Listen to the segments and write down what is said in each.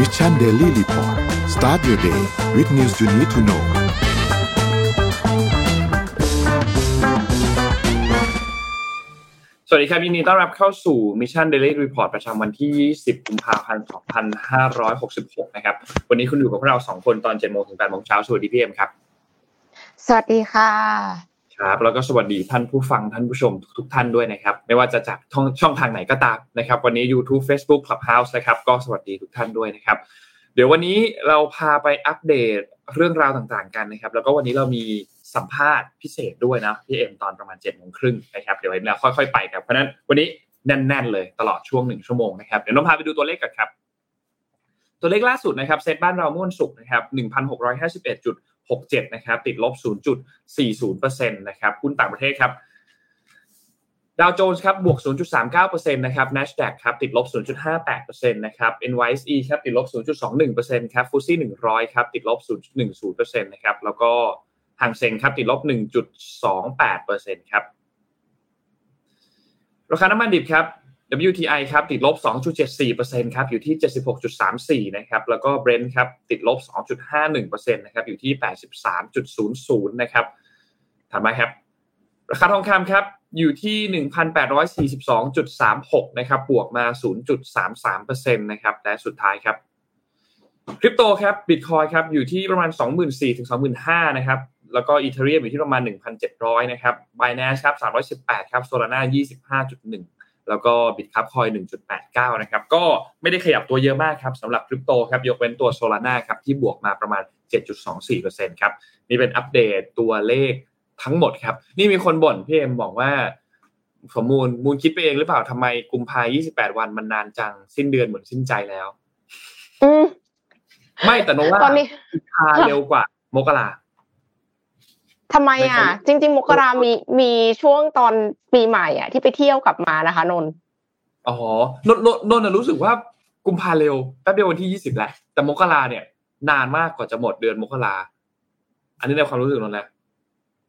Mission Daily Report start your day with news you need to know สวัสดีครับยินดีต้อนรับเข้าสู่ Mission Daily Report ประจำวันที่ 20 กุมภาพันธ์ 2566 นะครับ วันนี้คุณอยู่กับพวกเรา 2 คนตอน7โมงถึง8โมงเช้าสวัสดีพี่เอ็มครับ สวัสดีค่ะ ครับแล้วก็สวัสดีท่านผู้ฟังท่านผู้ชมทุกท่านด้วยนะครับ ไม่ว่าจะจากช่ององทางไหนก็ตามนะครับ วันนี้ YouTube Facebook Clubhouse นะครับก็สวัสดีทุกท่านด้วยนะครับ เดี๋ยววันนี้เราพาไปอัปเดตเรื่องราวต่างๆกันนะครับ แล้วก็วันนี้เรามีสัมภาษณ์พิเศษด้วยนะพี่เอ็มตอนประมาณ7จ็ดโมงครึ่งนะครับเดี๋ยวเราค่อยๆไปครับเพราะนั้นวันนี้แน่น ๆ เลยตลอดช่วงหนึ่งชั่วโมงนะครับเดี๋ยวน้องพาไปดูตัวเลขกันครับ ตัวเลขล่าสุดนะครับเซตบ้านเราเมื่อวันศุกร์นะครับหนึ่งพันหกร้อยห้าสิบเอ็ดจุด หกเจ็ดนะครับ ติดลบศูนย์จุดสี่ศูนะครับหุ้นต่างประเทศครับดาวโจนส์ครับบวก 0.39%นะครับ NASDAQ ครับติดลบ 0.58%นะครับ NYSE ครับติดลบ 0.21%ครับฟุตซี่100 ครับติดลบ 0.10%นะครับแล้วก็หางเซ็งครับติดลบ 1.28%ครับราคาน้ำมันดิบครับ WTI ครับติดลบ 2.74%ครับอยู่ที่ 76.34 นะครับแล้วก็ Brent ครับติดลบ 2.51%นะครับอยู่ที่ 83.00 นะครับถัดมาครับ ราคาทองคำครับอยู่ที่ 1,842.36 นะครับบวกมา 0.33%นะครับและสุดท้ายครับคริปโตครับบิตคอยครับอยู่ที่ประมาณ 24,000ถึง25,000นะครับแล้วก็อีเทเรียมอยู่ที่ประมาณ 1,700 นะครับ Binance ครับ318 ครับ Solana 25.1 แล้วก็บิตครับคอย1.89 นะครับ ก็ไม่ได้ขยับตัวเยอะมากครับสำหรับคริปโตครับ ยกเว้นตัว Solana ครับ ที่บวกมาประมาณ 7.24%ครับ นี่เป็นอัปเดตตัวเลขทั้งหมดครับ นี่มีคนบ่นพี่เอ็มบอกว่าสมมูลมูลคิดไปเองหรือเปล่าทำไมกุมภา28 วันมันนานจัง สิ้นเดือนเหมือนสิ้นใจแล้ว อืมไม่แต่โนว่าตอนนี้กุมภาเร็วกว่ามกรา ทำไมอะ จริง ๆ มกรามีมีช่วงตอนปีใหม่อะ ที่ไปเที่ยวกลับมานะคะนนท์อ๋อนนนนนท์รู้สึกว่ากุมภาเร็วแป๊บเดียววันที่ยี่สิบแหละแต่มกราเนี่ย นานมากกว่าจะหมดเดือนมกราอันนี้ในความรู้สึกนนท์นะ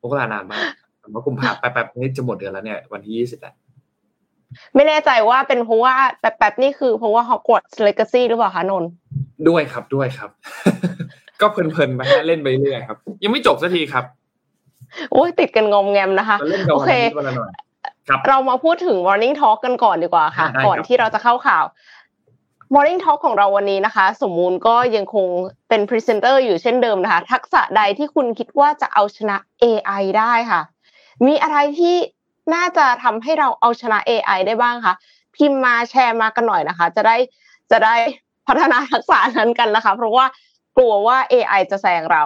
มกรานานมากแต่ว่ากุมภาแป๊บๆนี่จะหมดเดือนแล้วเนี่ยวันที่ยี่สิบแหละไม่แน่ใจว่าเป็นเพราะว่าแป๊บๆนี่คือเพราะว่าฮอกวอตส์เลกาซี่หรือเปล่าคะนนท์ด้วยครับด้วยครับ ก็เพลินๆไปฮะเล่นไปเรื่อยครับ ยังไม่จบสักทีครับ โอ้ยติดกันงอมแงมนะคะมาเล่นกันโอวันเคละนิดวันละหน่อยครับเรามาพูดถึง Morning Talk กันก่อนดีกว่าค่ะได้ครับก่อนที่เราจะเข้าข่าว Morning Talk ของเราวันนี้นะคะ สมมูลก็ยังคงเป็นพรีเซนเตอร์อยู่เช่นเดิมนะคะ ทักษะใดที่คุณคิดว่าจะเอาชนะ AI ได้ค่ะ มีอะไรที่น่าจะทำให้เราเอาชนะ AI ได้บ้างคะพิมพ์มาแชร์มากันหน่อยนะคะ จะได้จะได้พัฒนาทักษะนั้นกันนะคะ เพราะว่ากลัวว่า AI จะแซงเรา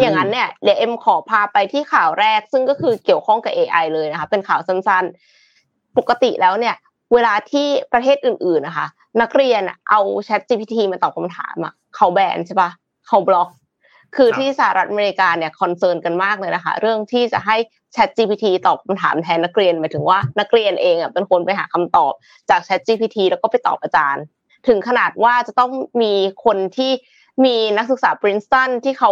อย่างนั้นเนี่ยเดี๋ยวเอ็มขอพาไปที่ข่าวแรก ซึ่งก็คือเกี่ยวข้องกับ AI เลยนะคะ เป็นข่าวสั้นๆ ปกติแล้วเนี่ย เวลาที่ประเทศอื่นๆนะคะ นักเรียนเอา Chat GPT มาตอบคำถามอะเขาแบนใช่ปะเขาบล็อก คือที่สหรัฐอเมริกาเนี่ยคอนเซิร์นกันมากเลยนะคะ เรื่องที่จะให้ Chat GPT ตอบคำถามแทนนักเรียนหมายถึงว่านักเรียนเองอะเป็นคนไปหาคำตอบจาก Chat GPT แล้วก็ไปตอบอาจารย์ ถึงขนาดว่าจะต้องมีคนที่ มีนักศึกษา Princeton ที่เขา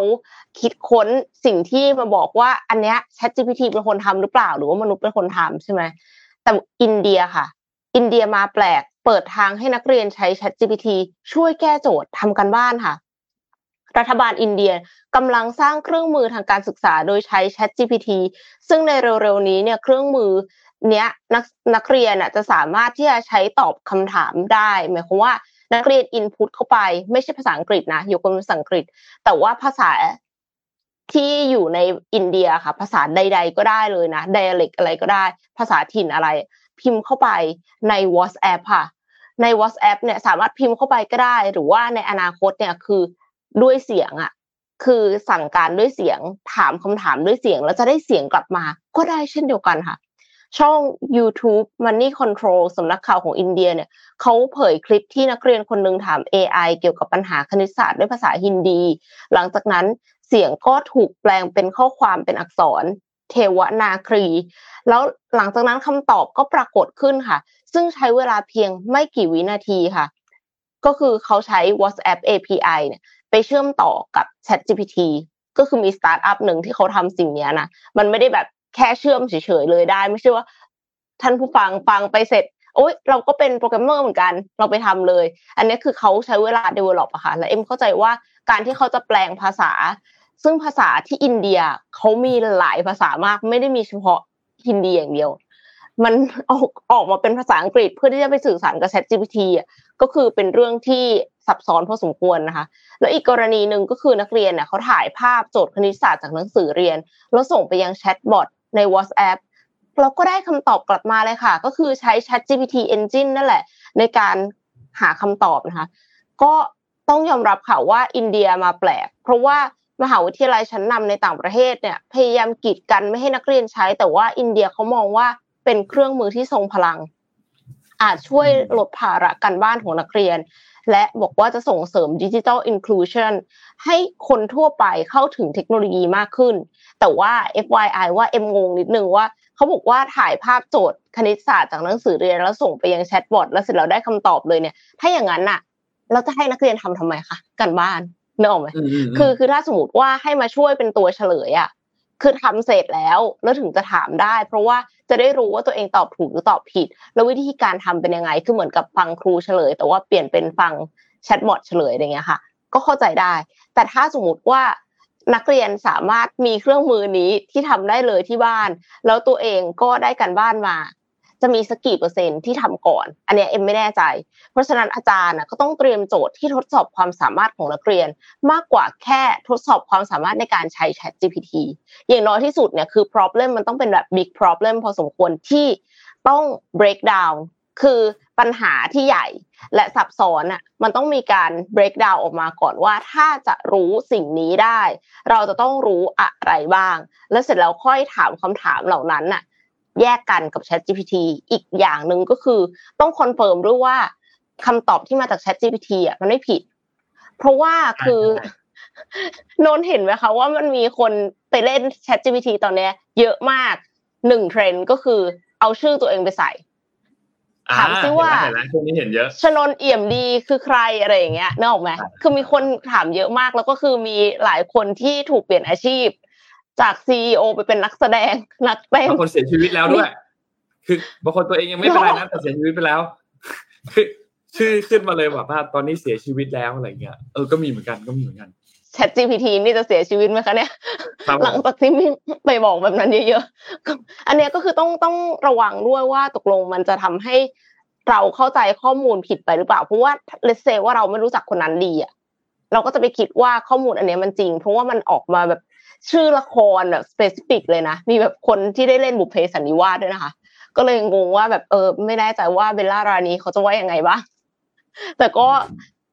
คิดค้นสิ่งที่มาบอกว่า อันเนี้ย ChatGPT เป็นคนทำหรือเปล่า หรือว่ามนุษย์เป็นคนทำใช่ไหมแต่อินเดียค่ะ อินเดียมาแปลกเปิดทางให้นักเรียนใช้ ChatGPT ช่วยแก้โจทย์ทำกันบ้านค่ะ รัฐบาลอินเดียกำลังสร้างเครื่องมือทางการศึกษาโดยใช้ ChatGPT ซึ่งในเร็วๆนี้เนี่ยเครื่องมือเนี้ยนักนักเรียนอะจะสามารถที่จะใช้ตอบคำถามได้ หมายความว่า นักเรียนอินพุตเข้าไป ไม่ใช่ภาษาอังกฤษนะยกเป็นภาษาอังกฤษ แต่ว่าภาษาที่อยู่ในอินเดียค่ะ ภาษาใด ๆ ก็ได้เลยนะ dialect อะไรก็ได้ ภาษาถิ่นอะไร พิมพ์เข้าไปใน WhatsApp ค่ะ ใน WhatsApp เนี่ยสามารถพิมพ์เข้าไปก็ได้ หรือว่าในอนาคตเนี่ยคือด้วยเสียงอะคือสั่งการด้วยเสียงถามคำถามด้วยเสียง แล้วจะได้เสียงกลับมา ก็ได้เช่นเดียวกันค่ะ ช่อง YouTube Money Control สำนักข่าวของอินเดียเนี่ยเขาเผยคลิปที่นักเรียนคนหนึ่งถาม AI เกี่ยวกับปัญหาคณิตศาสตร์ด้วยภาษาฮินดี หลังจากนั้นเสียงก็ถูกแปลงเป็นข้อความเป็นอักษร เทวนาครี แล้วหลังจากนั้นคำตอบก็ปรากฏขึ้นค่ะ ซึ่งใช้เวลาเพียงไม่กี่วินาทีค่ะ ก็คือเขาใช้ WhatsApp API เนี่ยไปเชื่อมต่อกับ ChatGPT ก็คือมีสตาร์ทอัพหนึ่งที่เขาทำสิ่งนี้นะ มันไม่ได้แบบ แค่เชื่อมเฉยๆเลยได้ ไม่ใช่ว่า ท่านผู้ฟังฟังไปเสร็จโอ๊ยเราก็เป็นโปรแกรมเมอร์เหมือนกัน เราไปทำเลย อันนี้คือเขาใช้เวลา develop อะค่ะและเอ็มเข้าใจว่าการที่เขาจะแปลงภาษา ซึ่งภาษาที่อินเดียเขามีหลายภาษามาก ไม่ได้มีเฉพาะฮินดีอย่างเดียว มันออกออกมาเป็นภาษาอังกฤษเพื่อที่จะไปสื่อสารกับ Chat GPT อะก็คือเป็นเรื่องที่ซับซ้อนพอสมควรนะคะ แล้วอีกกรณีหนึ่งก็คือนักเรียนเนี่ยเขาถ่ายภาพโจทย์คณิตศาสตร์จากหนังสือเรียน แล้วส่งไปยังแชทบอท ใน WhatsApp เราก็ได้คำตอบกลับมาเลยค่ะ ก็คือใช้ Chat GPT Engine นั่นแหละ ในการหาคำตอบนะคะ ก็ต้องยอมรับค่ะว่าอินเดียมาแปลก เพราะว่ามหาวิทยาลัยชั้นนำในต่างประเทศเนี่ยพยายามกีดกันไม่ให้นักเรียนใช้ แต่ว่าอินเดียเขามองว่าเป็นเครื่องมือที่ทรงพลัง อาจช่วยลดภาระการบ้านของนักเรียน และบอกว่าจะส่งเสริมดิจิทัลอินคลูชันให้คนทั่วไปเข้าถึงเทคโนโลยีมากขึ้น แต่ว่า FYI ว่าเอ็มงงนิดนึงว่าเขาบอกว่าถ่ายภาพโจทย์คณิตศาสตร์จากหนังสือเรียนแล้วส่งไปยังแชทบอทแล้วเสร็จแล้วได้คำตอบเลยเนี่ย ถ้าอย่างนั้นน่ะเราจะให้นักเรียนทำทำไมคะกันบ้านเนกออกไหมคือคือถ้าสมมติว่าให้มาช่วยเป็นตัวเฉลยอะคือทำเสร็จแล้วแล้วถึงจะถามได้ เพราะว่าจะได้รู้ว่าตัวเองตอบถูกหรือตอบผิด แล้ววิธีการทำเป็นยังไงคือเหมือนกับฟังครูเฉลย แต่ว่าเปลี่ยนเป็นฟังแชทบอทเฉลยอะไรเงี้ยค่ะ ก็เข้าใจได้ แต่ถ้าสมมติว่า นักเรียนสามารถมีเครื่องมือนี้ที่ทำได้เลยที่บ้าน แล้วตัวเองก็ได้การบ้านมา จะมีสักกี่เปอร์เซ็นต์ที่ทำก่อน อันนี้เอ็มไม่แน่ใจ เพราะฉะนั้นอาจารย์ก็ต้องเตรียมโจทย์ที่ทดสอบความสามารถของนักเรียน มากกว่าแค่ทดสอบความสามารถในการใช้ Chat GPT อย่างน้อยที่สุดเนี่ยคือ problem มันต้องเป็นแบบ big problem พอสมควรที่ต้อง break down คือปัญหาที่ใหญ่และซับซ้อนอะมันต้องมีการ break down ออกมาก่อนว่าถ้าจะรู้สิ่งนี้ได้ เราจะต้องรู้อะไรบ้าง แล้วเสร็จแล้วค่อยถามคำถามเหล่านั้นน่ะแยกกันกับ Chat GPT อีกอย่างหนึ่งก็คือต้องคอนเฟิร์มด้วยว่าคำตอบที่มาจาก Chat GPT อะมันไม่ผิด เพราะว่าคือนนเห็นไหมคะว่ามันมีคนไปเล่น Chat GPT ตอนนี้เยอะมากหนึ่งเทรนด์ก็คือเอาชื่อตัวเองไปใส่ ถามซิว่าช่วงนี้เห็นเยอะชนนเอี่ยมดีคือใครอะไรอย่างเงี้ยนึกออกไหมคือมีคนถามเยอะมากแล้วก็คือมีหลายคนที่ถูกเปลี่ยนอาชีพ จากซีอไปเป็นนักแสดงนักเต้นบางคนเสียชีวิตแล้วด้วย คือบางคนตัวเองยังไม่เป็นไรนะแต่เสียชีวิตไปแล้วคือชื่อขึ้นมาเลยแบบว่าตอนนี้เสียชีวิตแล้วอะไรเงี้ยเออก็มีเหมือนกันก็มีเหมือนกัน Chat GPT นี่จะเสียชีวิตไหมคะเนี่ยหลังจากที่ไปบอกแบบนั้นเยอะๆอันนี้ก็คือต้องต้องระวังด้วยว่าตกลงมันจะทำให้เราเข้าใจข้อมูลผิดไปหรือเปล่าเพราะว่า let's say ว่าเราไม่รู้จักคนนั้นดีอะเราก็จะไปคิดว่าข้อมูลอันนี้มันจริง เพราะว่ามันออกมาแบบชื่อละครแบบ specific เลยนะมีแบบคนที่ได้เล่นบุพเพสันนิวาสด้วยนะคะ ก็เลยงงว่าแบบเออไม่แน่ใจว่าเบลล่าราณีเขาจะว่ายังไงบ้างแต่ก็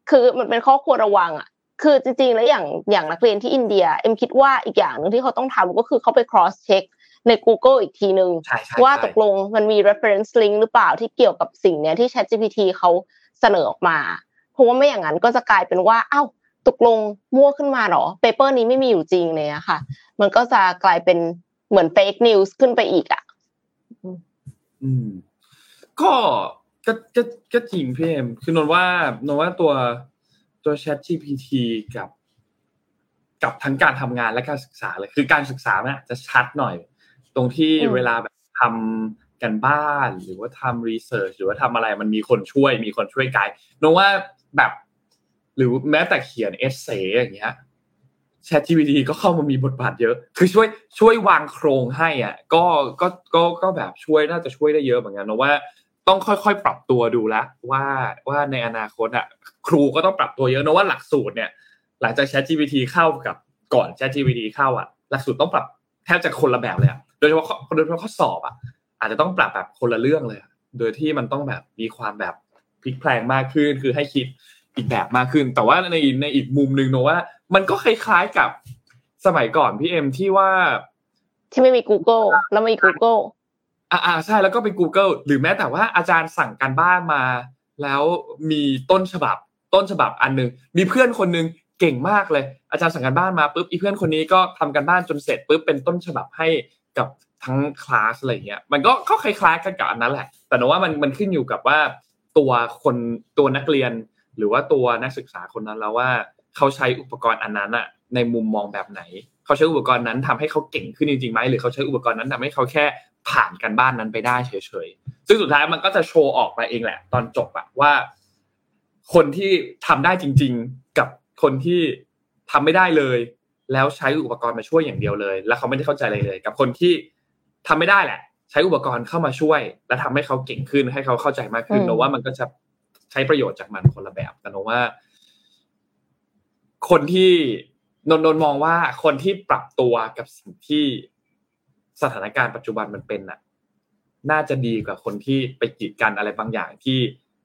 คือมันเป็นข้อควรระวังอะ คือจริงๆ แล้วอย่างอย่างนักเรียนที่อินเดียเอ็มคิดว่าอีกอย่างหนึ่งที่เขาต้องทำก็คือเขาไป cross check ใน Google อีกทีหนึ่งว่าตกลงมันมี reference link หรือเปล่าที่เกี่ยวกับสิ่งเนี้ยที่ ChatGPT เขาเสนอออกมา เพราะว่าไม่อย่างนั้นก็จะกลายเป็นว่าอ้าวตกลงมั่วขึ้นมาหรอเปเปอร์นี้ไม่มีอยู่จริงเลยอะค่ะ มันก็จะกลายเป็นเหมือน fake news ขึ้นไปอีกอะอืมก็ก็ก็ก็จริงพี่เอ็มคือนนว่านนว่าตัว ตัว Chat GPT กับ กับทั้งการทำงานและการศึกษาเลย คือการศึกษาเนี่ยจะชัดหน่อย ตรงที่เวลาแบบทำกันบ้านหรือว่าทำรีเสิร์ชหรือว่าทำอะไรมันมีคนช่วย มีคนช่วยไกด์นนว่าแบบหรือแม้แต่เขียนเอเซอย่างเงี้ย Chat GPT ก็เข้ามามีบทบาทเยอะ คือช่วยช่วยวางโครงให้อะ ก็ก็ก็ก็แบบช่วยน่าจะช่วยได้เยอะเหมือนกันนะว่า ต้องค่อยๆ ปรับตัวดูแลว่าว่าในอนาคตอะครูก็ต้องปรับตัวเยอะนะว่าหลักสูตรเนี่ย หลังจาก ChatGPT เข้ากับก่อน ChatGPT เข้าอะ หลักสูตรต้องปรับแทบจะคนละแบบเลยอะโดยเฉพาะโดยเฉพาะข้อสอบอะ อาจจะต้องปรับแบบคนละเรื่องเลย โดยที่มันต้องแบบมีความแบบพลิกแพลงมากขึ้นคือให้คิดอีกแบบมากขึ้น แต่ว่าในในอีกมุมหนึ่งนะว่า มันก็คล้ายๆกับสมัยก่อนพี่เอ็มที่ว่าที่ไม่มี Google แล้วไม่มี Google อ่าใช่แล้วก็ไป Google หรือแม้แต่ว่าอาจารย์สั่งการบ้านมา แล้วมีต้นฉบับ ต้นฉบับอันหนึ่งมีเพื่อนคนนึงเก่งมากเลย อาจารย์สั่งการบ้านมาปุ๊บอีเพื่อนคนนี้ก็ทำการบ้านจนเสร็จปุ๊บเป็นต้นฉบับให้กับทั้งคลาสอะไรเงี้ยมันก็ก็คล้ายๆกันกับอันนั้นแหละ แต่นว่ามันมันขึ้นอยู่กับว่าตัวคนตัวนักเรียน หรือว่าตัวนักศึกษาคนนั้นแล้วว่า เขาใช้อุปกรณ์อันนั้นอะในมุมมองแบบไหน เขาใช้อุปกรณ์นั้นทำให้เขาเก่งขึ้นจริงๆไหมหรือเขาใช้อุปกรณ์นั้นทำให้เขาแค่ ผ่านกันบ้านนั้นไปได้เฉยๆ ซึ่งสุดท้ายมันก็จะโชว์ออกมาเองแหละ ตอนจบอะว่า คนที่ทำได้จริง ๆ กับคนที่ทำไม่ได้เลย แล้วใช้อุปกรณ์มาช่วยอย่างเดียวเลย แล้วเขาไม่ได้เข้าใจอะไรเลย กับคนที่ทำไม่ได้แหละ ใช้อุปกรณ์เข้ามาช่วย และทำให้เขาเก่งขึ้นให้เขาเข้าใจมากขึ้นโนว่ามันก็จะใช้ประโยชน์จากมันคนละแบบแต่โนว่า คนที่นนนมองว่าคนที่ปรับตัวกับสิ่งที่ สถานการณ์ปัจจุบันมันเป็นน่ะ น่าจะดีกว่าคนที่ไปกีดกันอะไรบางอย่างที่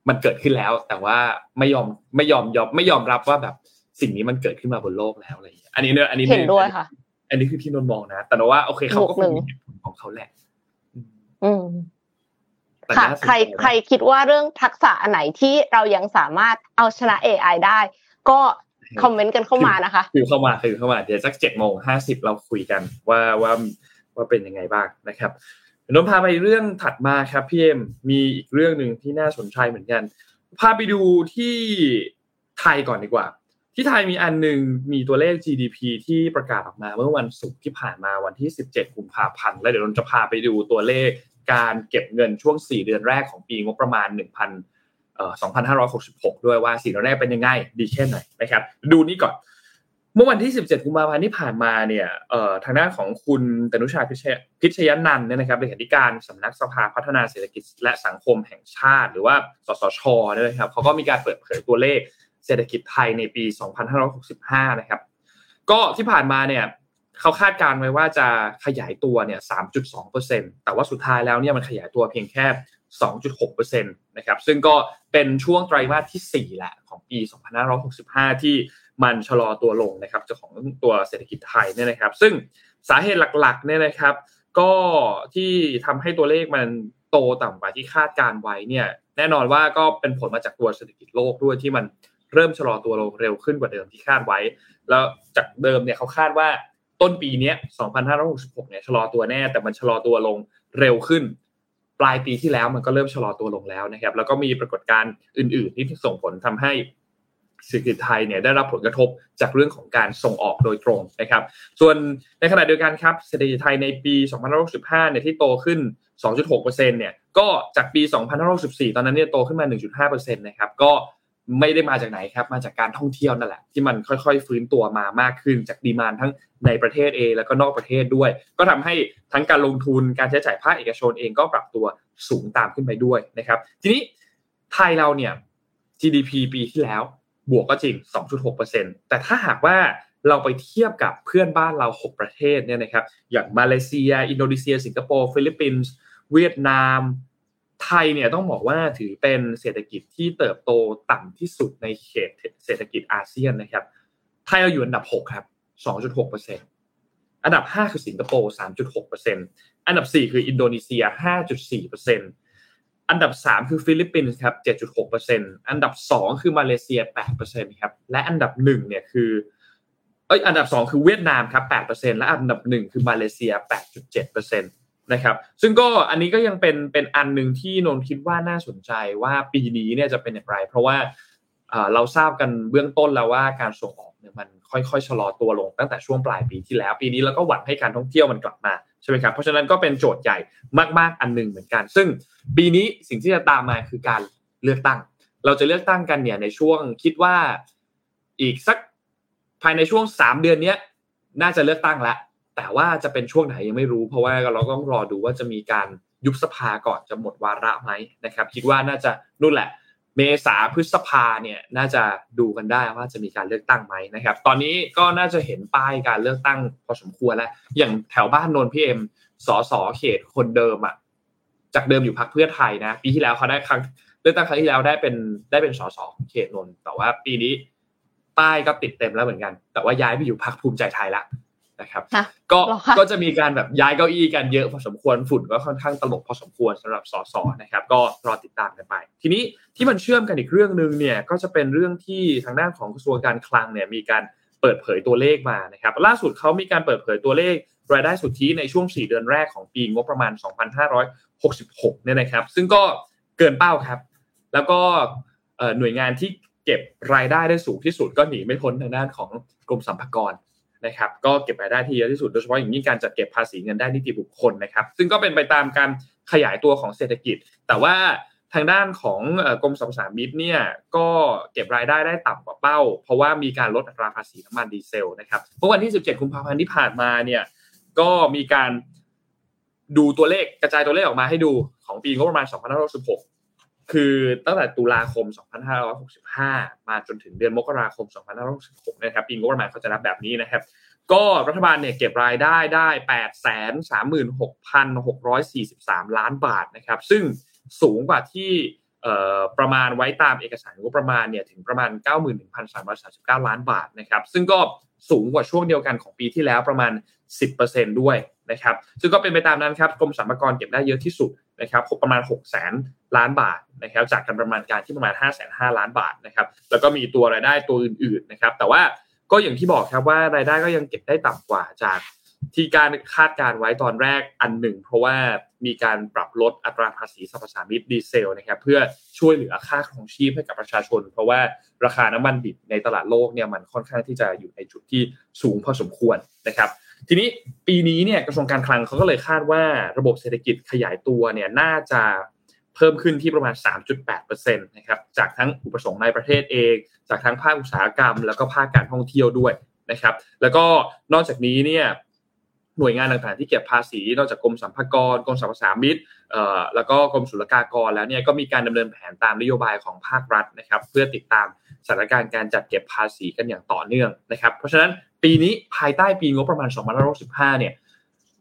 มันเกิดขึ้นแล้ว แต่ว่าไม่ยอมไม่ยอมยอมไม่ยอมรับว่าแบบสิ่งนี้มันเกิดขึ้นมาบนโลกแล้วอะไรอย่างเงี้ยอันนี้เนี่ยอันนี้เห็นด้วยค่ะ อันนี้คือที่นนมองนะ แต่ว่าโอเคเขาก็คงมีเหตุผลของเขาแหละ อืมค่ะใครใครคิดว่าเรื่องทักษะอันไหนที่เรายังสามารถเอาชนะ AI ได้ ก็คอมเมนต์กันเข้ามานะคะคือเข้ามาคือเข้ามาเดี๋ยวสักเจ็ดโมงห้าสิบเราคุยกันว่าว่า ว่าเป็นยังไงบ้างนะครับนนพาไปเรื่องถัดมาครับพี่เอ็มมีอีกเรื่องหนึ่งที่น่าสนใจเหมือนกัน พาไปดูที่ไทยก่อนดีกว่า ที่ไทยมีอันหนึ่งมีตัวเลข GDP ที่ประกาศออกมาเมื่อวันศุกร์ที่ผ่านมาวันที่ 17 กุมภาพันธ์แล้วเดี๋ยวนนจะพาไปดูตัวเลขการเก็บเงินช่วง 4 เดือนแรกของปีงบประมาณ 1,000 2,566 ด้วยว่า4เดือนแรกเป็นยังไงดีแค่ไหนนะครับ ดูนี่ก่อน เมื่อวันที่ 17 กุมภาพันธ์ที่ผ่านมาเนี่ยทางด้านของคุณตนุชาพิชยนันเนี่ยนะครับเลขาธิการสำนักสภาพัฒนาเศรษฐกิจและสังคมแห่งชาติ หรือว่าสสชนะครับเขาก็มีการเปิดเผยตัวเลขเศรษฐกิจไทยในปี 2565 นะครับ ก็ที่ผ่านมาเนี่ยเขาคาดการไว้ว่าจะขยายตัวเนี่ย 3.2%แต่ว่าสุดท้ายแล้วเนี่ยมันขยายตัวเพียงแค่ 2.6%นะครับ ซึ่งก็เป็นช่วงไตรมาสที่ 4 แหละของปี 2565 ที่ มันชะลอตัวลงนะครับจากของตัวเศรษฐกิจไทยเนี่ยนะครับ ซึ่งสาเหตุหลักๆเนี่ยนะครับ ก็ที่ทำให้ตัวเลขมันโตต่ำกว่าที่คาดการไว้เนี่ย แน่นอนว่าก็เป็นผลมาจากตัวเศรษฐกิจโลกด้วยที่มันเริ่มชะลอตัวลงเร็วขึ้นกว่าเดิมที่คาดไว้ แล้วจากเดิมเนี่ยเขาคาดว่าต้นปีนี้2566 เนี่ยชะลอตัวแน่ แต่มันชะลอตัวลงเร็วขึ้น ปลายปีที่แล้วมันก็เริ่มชะลอตัวลงแล้วนะครับ แล้วก็มีปรากฏการณ์อื่น ๆ ที่ส่งผลทำให้ เศรษฐกิจไทยเนี่ยได้รับผลกระทบจากเรื่องของการส่งออกโดยตรงนะครับ ส่วนในขณะเดียวกันครับเศรษฐกิจไทยในปี2565เนี่ยที่โตขึ้น 2.6%เนี่ยก็จากปี 2564 ตอนนั้นเนี่ยโตขึ้นมา 1.5%นะครับก็ไม่ได้มาจากไหนครับ มาจากการท่องเที่ยวนั่นแหละที่มันค่อยๆ ฟื้นตัวมามากขึ้นจากดีมานทั้งในประเทศเองแล้วก็นอกประเทศด้วย ก็ทำให้ทั้งการลงทุนการใช้จ่ายภาคเอกชนเองก็ปรับตัวสูงตามขึ้นไปด้วยนะครับ ทีนี้ไทยเราเนี่ย GDP ปีที่แล้ว บวกก็จริง 2.6%แต่ถ้าหากว่าเราไปเทียบกับเพื่อนบ้านเรา 6 ประเทศเนี่ยนะครับอย่างมาเลเซีย อินโดนีเซีย สิงคโปร์ฟิลิปปินส์เวียดนาม ไทยเนี่ยต้องบอกว่าถือเป็นเศรษฐกิจที่เติบโตต่ำที่สุดในเขตเศรษฐกิจอาเซียนนะครับไทยเราอยู่อันดับ 6 ครับ 2.6%อันดับ 5 คือสิงคโปร์ 3.6%อันดับ 4 คืออินโดนีเซีย 5.4% อันดับ 3 คือฟิลิปปินส์ครับ 7.6%อันดับ 2 คือมาเลเซีย 8%ครับ และอันดับ1เนี่ยคือ เอ้ย อันดับ 2 คือเวียดนามครับ 8%และอันดับ 1 คือมาเลเซีย 8.7%นะครับ ซึ่งก็อันนี้ก็ยังเป็นเป็นอันหนึ่งที่นนคิดว่าน่าสนใจว่าปีนี้เนี่ยจะเป็นอย่างไร เพราะว่า เราทราบกันเบื้องต้นแล้วว่าการส่งออกเนี่ยมันค่อยๆชะลอตัวลงตั้งแต่ช่วงปลายปีที่แล้ว ปีนี้เราก็หวังให้การท่องเที่ยวมันกลับมาใช่ไหมครับเพราะฉะนั้นก็เป็นโจทย์ใหญ่มากๆอันหนึ่งเหมือนกัน ซึ่งปีนี้สิ่งที่จะตามมาคือการเลือกตั้ง เราจะเลือกตั้งกันเนี่ยในช่วงคิดว่าอีกสักภายในช่วงสามเดือนนี้น่าจะเลือกตั้งแล้วแต่ว่าจะเป็นช่วงไหนยังไม่รู้ เพราะว่าเราต้องรอดูว่าจะมีการยุบสภาก่อนจะหมดวาระไหมนะครับ คิดว่าน่าจะนู่นแหละ เมษาพฤษภาเนี่ยน่าจะดูกันได้ว่าจะมีการเลือกตั้งไหมนะครับ ตอนนี้ก็น่าจะเห็นป้ายการเลือกตั้งพอสมควรแล้วอย่างแถวบ้านนนพี่เอ็มสสเขตคนเดิมอะจากเดิมอยู่พักเพื่อไทยนะปีที่แล้วเขาได้ครั้งเลือกตั้งครั้งที่แล้วได้เป็นได้เป็นสสเขตนนแต่ว่าปีนี้ป้ายก็ติดเต็มแล้วเหมือนกัน แต่ว่าย้ายไปอยู่พักภูมิใจไทยละ นะครับ ก็ก็จะมีการแบบย้ายเก้าอี้กันเยอะพอสมควรฝุ่นก็ค่อนข้างตลบพอสมควรสำหรับสสนะครับ ก็รอติดตามกันไป ทีนี้ที่มันเชื่อมกันอีกเรื่องหนึ่งเนี่ยก็จะเป็นเรื่องที่ทางด้านของกระทรวงการคลังเนี่ยมีการเปิดเผยตัวเลขมานะครับ ล่าสุดเขามีการเปิดเผยตัวเลขรายได้สุทธิในช่วง 4 เดือนแรกของปีงบประมาณ 2566 เนี่ยนะครับ ซึ่งก็เกินเป้าครับ แล้วก็หน่วยงานที่เก็บรายได้ได้สูงที่สุดก็หนีไม่พ้นทางด้านของกรมสรรพากร นะครับก็เก็บรายได้ที่เยอะที่สุดโดยเฉพาะอย่างยิ่งการจัดเก็บภาษีเงินได้นิติบุคคลนะครับ ซึ่งก็เป็นไปตามการขยายตัวของเศรษฐกิจ แต่ว่าทางด้านของกรมสรรพสามิตเนี่ยก็เก็บรายได้ได้ต่ำกว่าเป้า เพราะว่ามีการลดอัตราภาษีน้ำมันดีเซลนะครับเมื่อวันที่ 17 กุมภาพันธ์ที่ผ่านมาเนี่ยก็มีการดูตัวเลขกระจายตัวเลขออกมาให้ดูของปีงบประมาณ 2566 คือตั้งแต่ตุลาคม 2565 มาจนถึงเดือนมกราคม 2566นะครับปีงบประมาณเขาจะนับแบบนี้นะครับ ก็รัฐบาลเนี่ยเก็บรายได้ได้ 836,643 ล้านบาทนะครับ ซึ่งสูงกว่าที่ประมาณไว้ตามเอกสารงบประมาณเนี่ยถึงประมาณ 91,339 ล้านบาทนะครับ ซึ่งก็สูงกว่าช่วงเดียวกันของปีที่แล้วประมาณ 10%ด้วยนะครับ ซึ่งก็เป็นไปตามนั้นครับกรมสรรพากรเก็บได้เยอะที่สุด นะครับประมาณ 6 0 0 0 0ล้านบาทนะครับจากการประมาณการที่ประมาณ 5 5 0 0 0ล้านบาทนะครับแล้วก็มีตัวรายได้ตัวอื่นๆนะครับแต่ว่าก็อย่างที่บอกครับว่ารายได้ก็ยังเก็บได้ต่ำกว่าจากที่การคาดการไว้ตอนแรกอันหนึ่ง เพราะว่ามีการปรับลดอัตราภาษีสรรพสามิตดีเซลนะครับเพื่อช่วยเหลือค่าครองชีพให้กับประชาชน เพราะว่าราคาน้ำมันดิบในตลาดโลกเนี่ยมันค่อนข้างที่จะอยู่ในจุดที่สูงพอสมควรนะครับ ทีนี้ปีนี้เนี่ยกระทรวงการคลังเขาก็เลยคาดว่าระบบเศรษฐกิจขยายตัวเนี่ยน่าจะเพิ่มขึ้นที่ประมาณ 3.8%นะครับจากทั้งอุปสงค์ในประเทศเอง จากทั้งภาคอุตสาหกรรม แล้วก็ภาคการท่องเที่ยวด้วยนะครับ แล้วก็นอกจากนี้เนี่ย หน่วยงานต่างๆที่เก็บภาษีนอกจากกรมสรรพากรกรมสรรพสามิตแล้วก็กรมศุลกากรแล้วเนี่ยก็มีการดำเนินแผนตามนโยบายของภาครัฐนะครับ เพื่อติดตามสถานการณ์การจัดเก็บภาษีกันอย่างต่อเนื่องนะครับ เพราะฉะนั้นปีนี้ภายใต้ปีงบประมาณ 2565 เนี่ย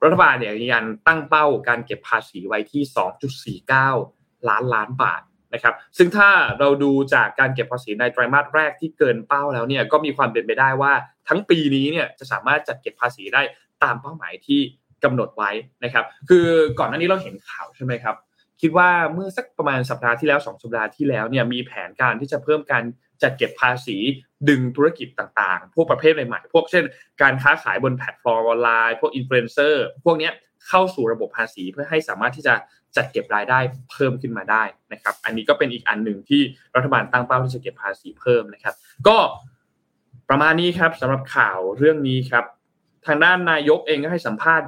รัฐบาลเนี่ยยันตั้งเป้าการเก็บภาษีไว้ที่ 2.49 ล้านล้านบาทนะครับ ซึ่งถ้าเราดูจากการเก็บภาษีในไตรมาสแรกที่เกินเป้าแล้วเนี่ยก็มีความเป็นไปได้ว่าทั้งปีนี้เนี่ยจะสามารถจัดเก็บภาษีได้ ตามเป้าหมายที่กำหนดไว้นะครับ คือก่อนหน้านี้เราเห็นข่าวใช่ไหมครับ คิดว่าเมื่อสักประมาณสัปดาห์ที่แล้ว2สัปดาห์ที่แล้วเนี่ยมีแผนการที่จะเพิ่มการจัดเก็บภาษีดึงธุรกิจต่างๆ พวกประเภทใหม่ๆพวกเช่น การค้าขายบนแพลตฟอร์มออนไลน์พวกอินฟลูเอนเซอร์พวกนี้เข้าสู่ระบบภาษีเพื่อให้สามารถที่จะจัดเก็บรายได้เพิ่มขึ้นมาได้นะครับ อันนี้ก็เป็นอีกอันหนึ่งที่รัฐบาลตั้งเป้าที่จะเก็บภาษีเพิ่มนะครับ ก็ประมาณนี้ครับสำหรับข่าวเรื่องนี้ครับ ทางด้านนายกเองก็ให้สัมภาษณ์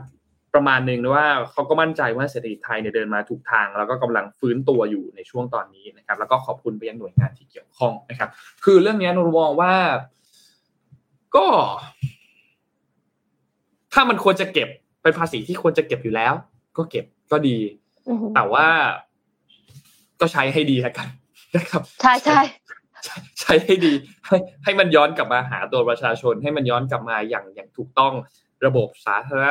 ประมาณหนึ่งว่าเขาก็มั่นใจว่าเศรษฐกิจไทยเนี่ยเดินมาถูกทาง แล้วก็กำลังฟื้นตัวอยู่ในช่วงตอนนี้นะครับ แล้วก็ขอบคุณไปยังหน่วยงานที่เกี่ยวข้องนะครับ คือเรื่องนี้นนมองว่าก็ ถ้ามันควรจะเก็บเป็นภาษีที่ควรจะเก็บอยู่แล้ว ก็เก็บก็ดี แต่ว่าก็ใช้ให้ดีแล้วกันนะครับ ใช่ใช่ ใช้ให้ดีให้ให้มันย้อนกลับมาหาตัวประชาชน ให้มันย้อนกลับมาอย่างอย่างถูกต้องระบบสาธารณ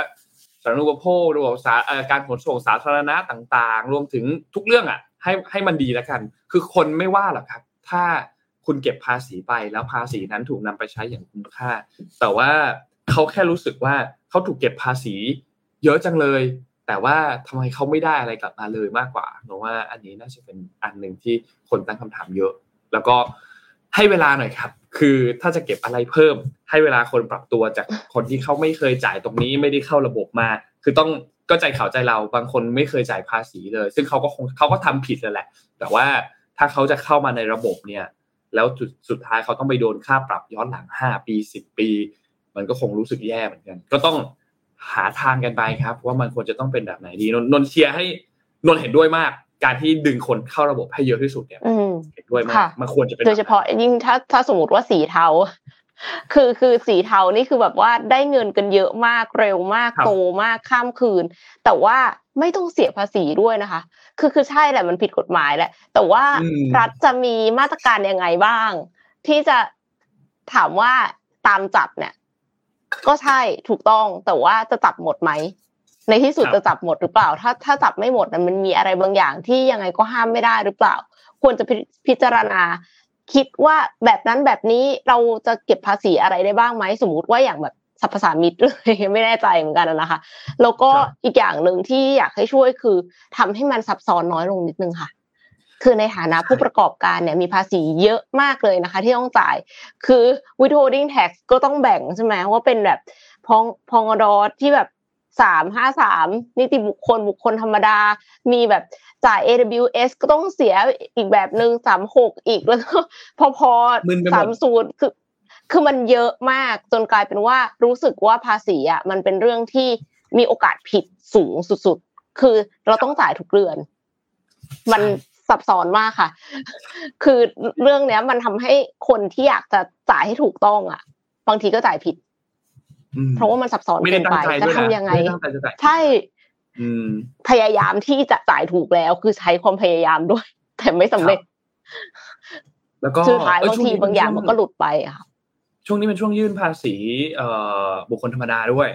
สาธารณูปโภคระบบสาการขนส่งสาธารณะต่างๆ รวมถึงทุกเรื่องอะ ให้ให้มันดีแล้วกัน คือคนไม่ว่าหรอกครับ ถ้าคุณเก็บภาษีไปแล้วภาษีนั้นถูกนำไปใช้อย่างคุ้มค่า แต่ว่าเขาแค่รู้สึกว่าเขาถูกเก็บภาษี เยอะจังเลย แต่ว่าทำไมเขาไม่ได้อะไรกลับมาเลยมากกว่าเพราะว่าอันนี้น่าจะเป็นอันหนึ่งที่คนตั้งคำถามเยอะ แล้วก็ให้เวลาหน่อยครับ คือถ้าจะเก็บอะไรเพิ่ม ให้เวลาคนปรับตัวจากคนที่เขาไม่เคยจ่ายตรงนี้ไม่ได้เข้าระบบมา คือต้องก็ใจเขาใจเราบางคนไม่เคยจ่ายภาษีเลย ซึ่งเขาก็คงเขาก็ทำผิดแล้วแหละ แต่ว่าถ้าเขาจะเข้ามาในระบบเนี่ย แล้วจุดสุดท้ายเขาต้องไปโดนค่าปรับย้อนหลังห้าปีสิบปี มันก็คงรู้สึกแย่เหมือนกัน ก็ต้องหาทางกันไปครับ ว่ามันควรจะต้องเป็นแบบไหนดีนนเชียร์ให้นนเห็นด้วยมาก การที่ดึงคนเข้าระบบให้เยอะที่สุดเนี่ยเห็นด้วยมากมันควรจะเป็นโดยเฉพาะยิ่งถ้าถ้าสมมติว่าสีเทาคือคือสีเทานี่คือแบบว่าได้เงินกันเยอะมากเร็วมากโตมากข้ามคืน แต่ว่าไม่ต้องเสียภาษีด้วยนะคะ คือคือใช่แหละมันผิดกฎหมายแหละ แต่ว่ารัฐจะมีมาตรการยังไงบ้าง ที่จะถามว่าตามจับเนี่ย ก็ใช่ถูกต้องแต่ว่าจะจับหมดไหม ในที่สุดจะจับหมดหรือเปล่า ถ้าถ้าจับไม่หมดมันมีอะไรบางอย่างที่ยังไงก็ห้ามไม่ได้หรือเปล่า ควรจะพิจารณา คิดว่าแบบนั้นแบบนี้เราจะเก็บภาษีอะไรได้บ้างไหมสมมุติว่าอย่างแบบสรรพสามิตเลยไม่แน่ใจเหมือนกันนะคะ แล้วก็อีกอย่างหนึ่งที่อยากให้ช่วยคือทำให้มันซับซ้อนน้อยลงนิดนึงค่ะ คือในฐานะผู้ประกอบการเนี่ยมีภาษีเยอะมากเลยนะคะ ที่ต้องจ่าย คือ withholding tax ก็ต้องแบ่งใช่ไหมว่าเป็นแบบพองพองดอที่แบบ สามห้าสามนิติบุคคลบุคคลธรรมดา มีแบบจ่าย AWS ก็ต้องเสียอีกแบบหนึ่งสามหกอีกแล้วก็พอพอสามศูนย์คือคือมันเยอะมากจนกลายเป็นว่ารู้สึกว่าภาษีอะมันเป็นเรื่องที่มีโอกาสผิดสูงสุดๆ คือเราต้องจ่ายทุกเดือน มันซับซ้อนมากค่ะ คือเรื่องเนี้ยมันทำให้คนที่อยากจะจ่ายให้ถูกต้องอะ บางทีก็จ่ายผิด เพราะว่ามันซับซ้อนเกินไปจะทำยังไงใช่พยายามที่จะจ่ายถูกแล้วคือใช้ความพยายามด้วย แต่ไม่สำเร็จ แล้วก็สุดท้ายบางทีบางอย่างมันก็หลุดไปอะค่ะช่วงนี้เป็นช่วงยื่นภาษีเอ่อบุคคลธรรมดาด้วย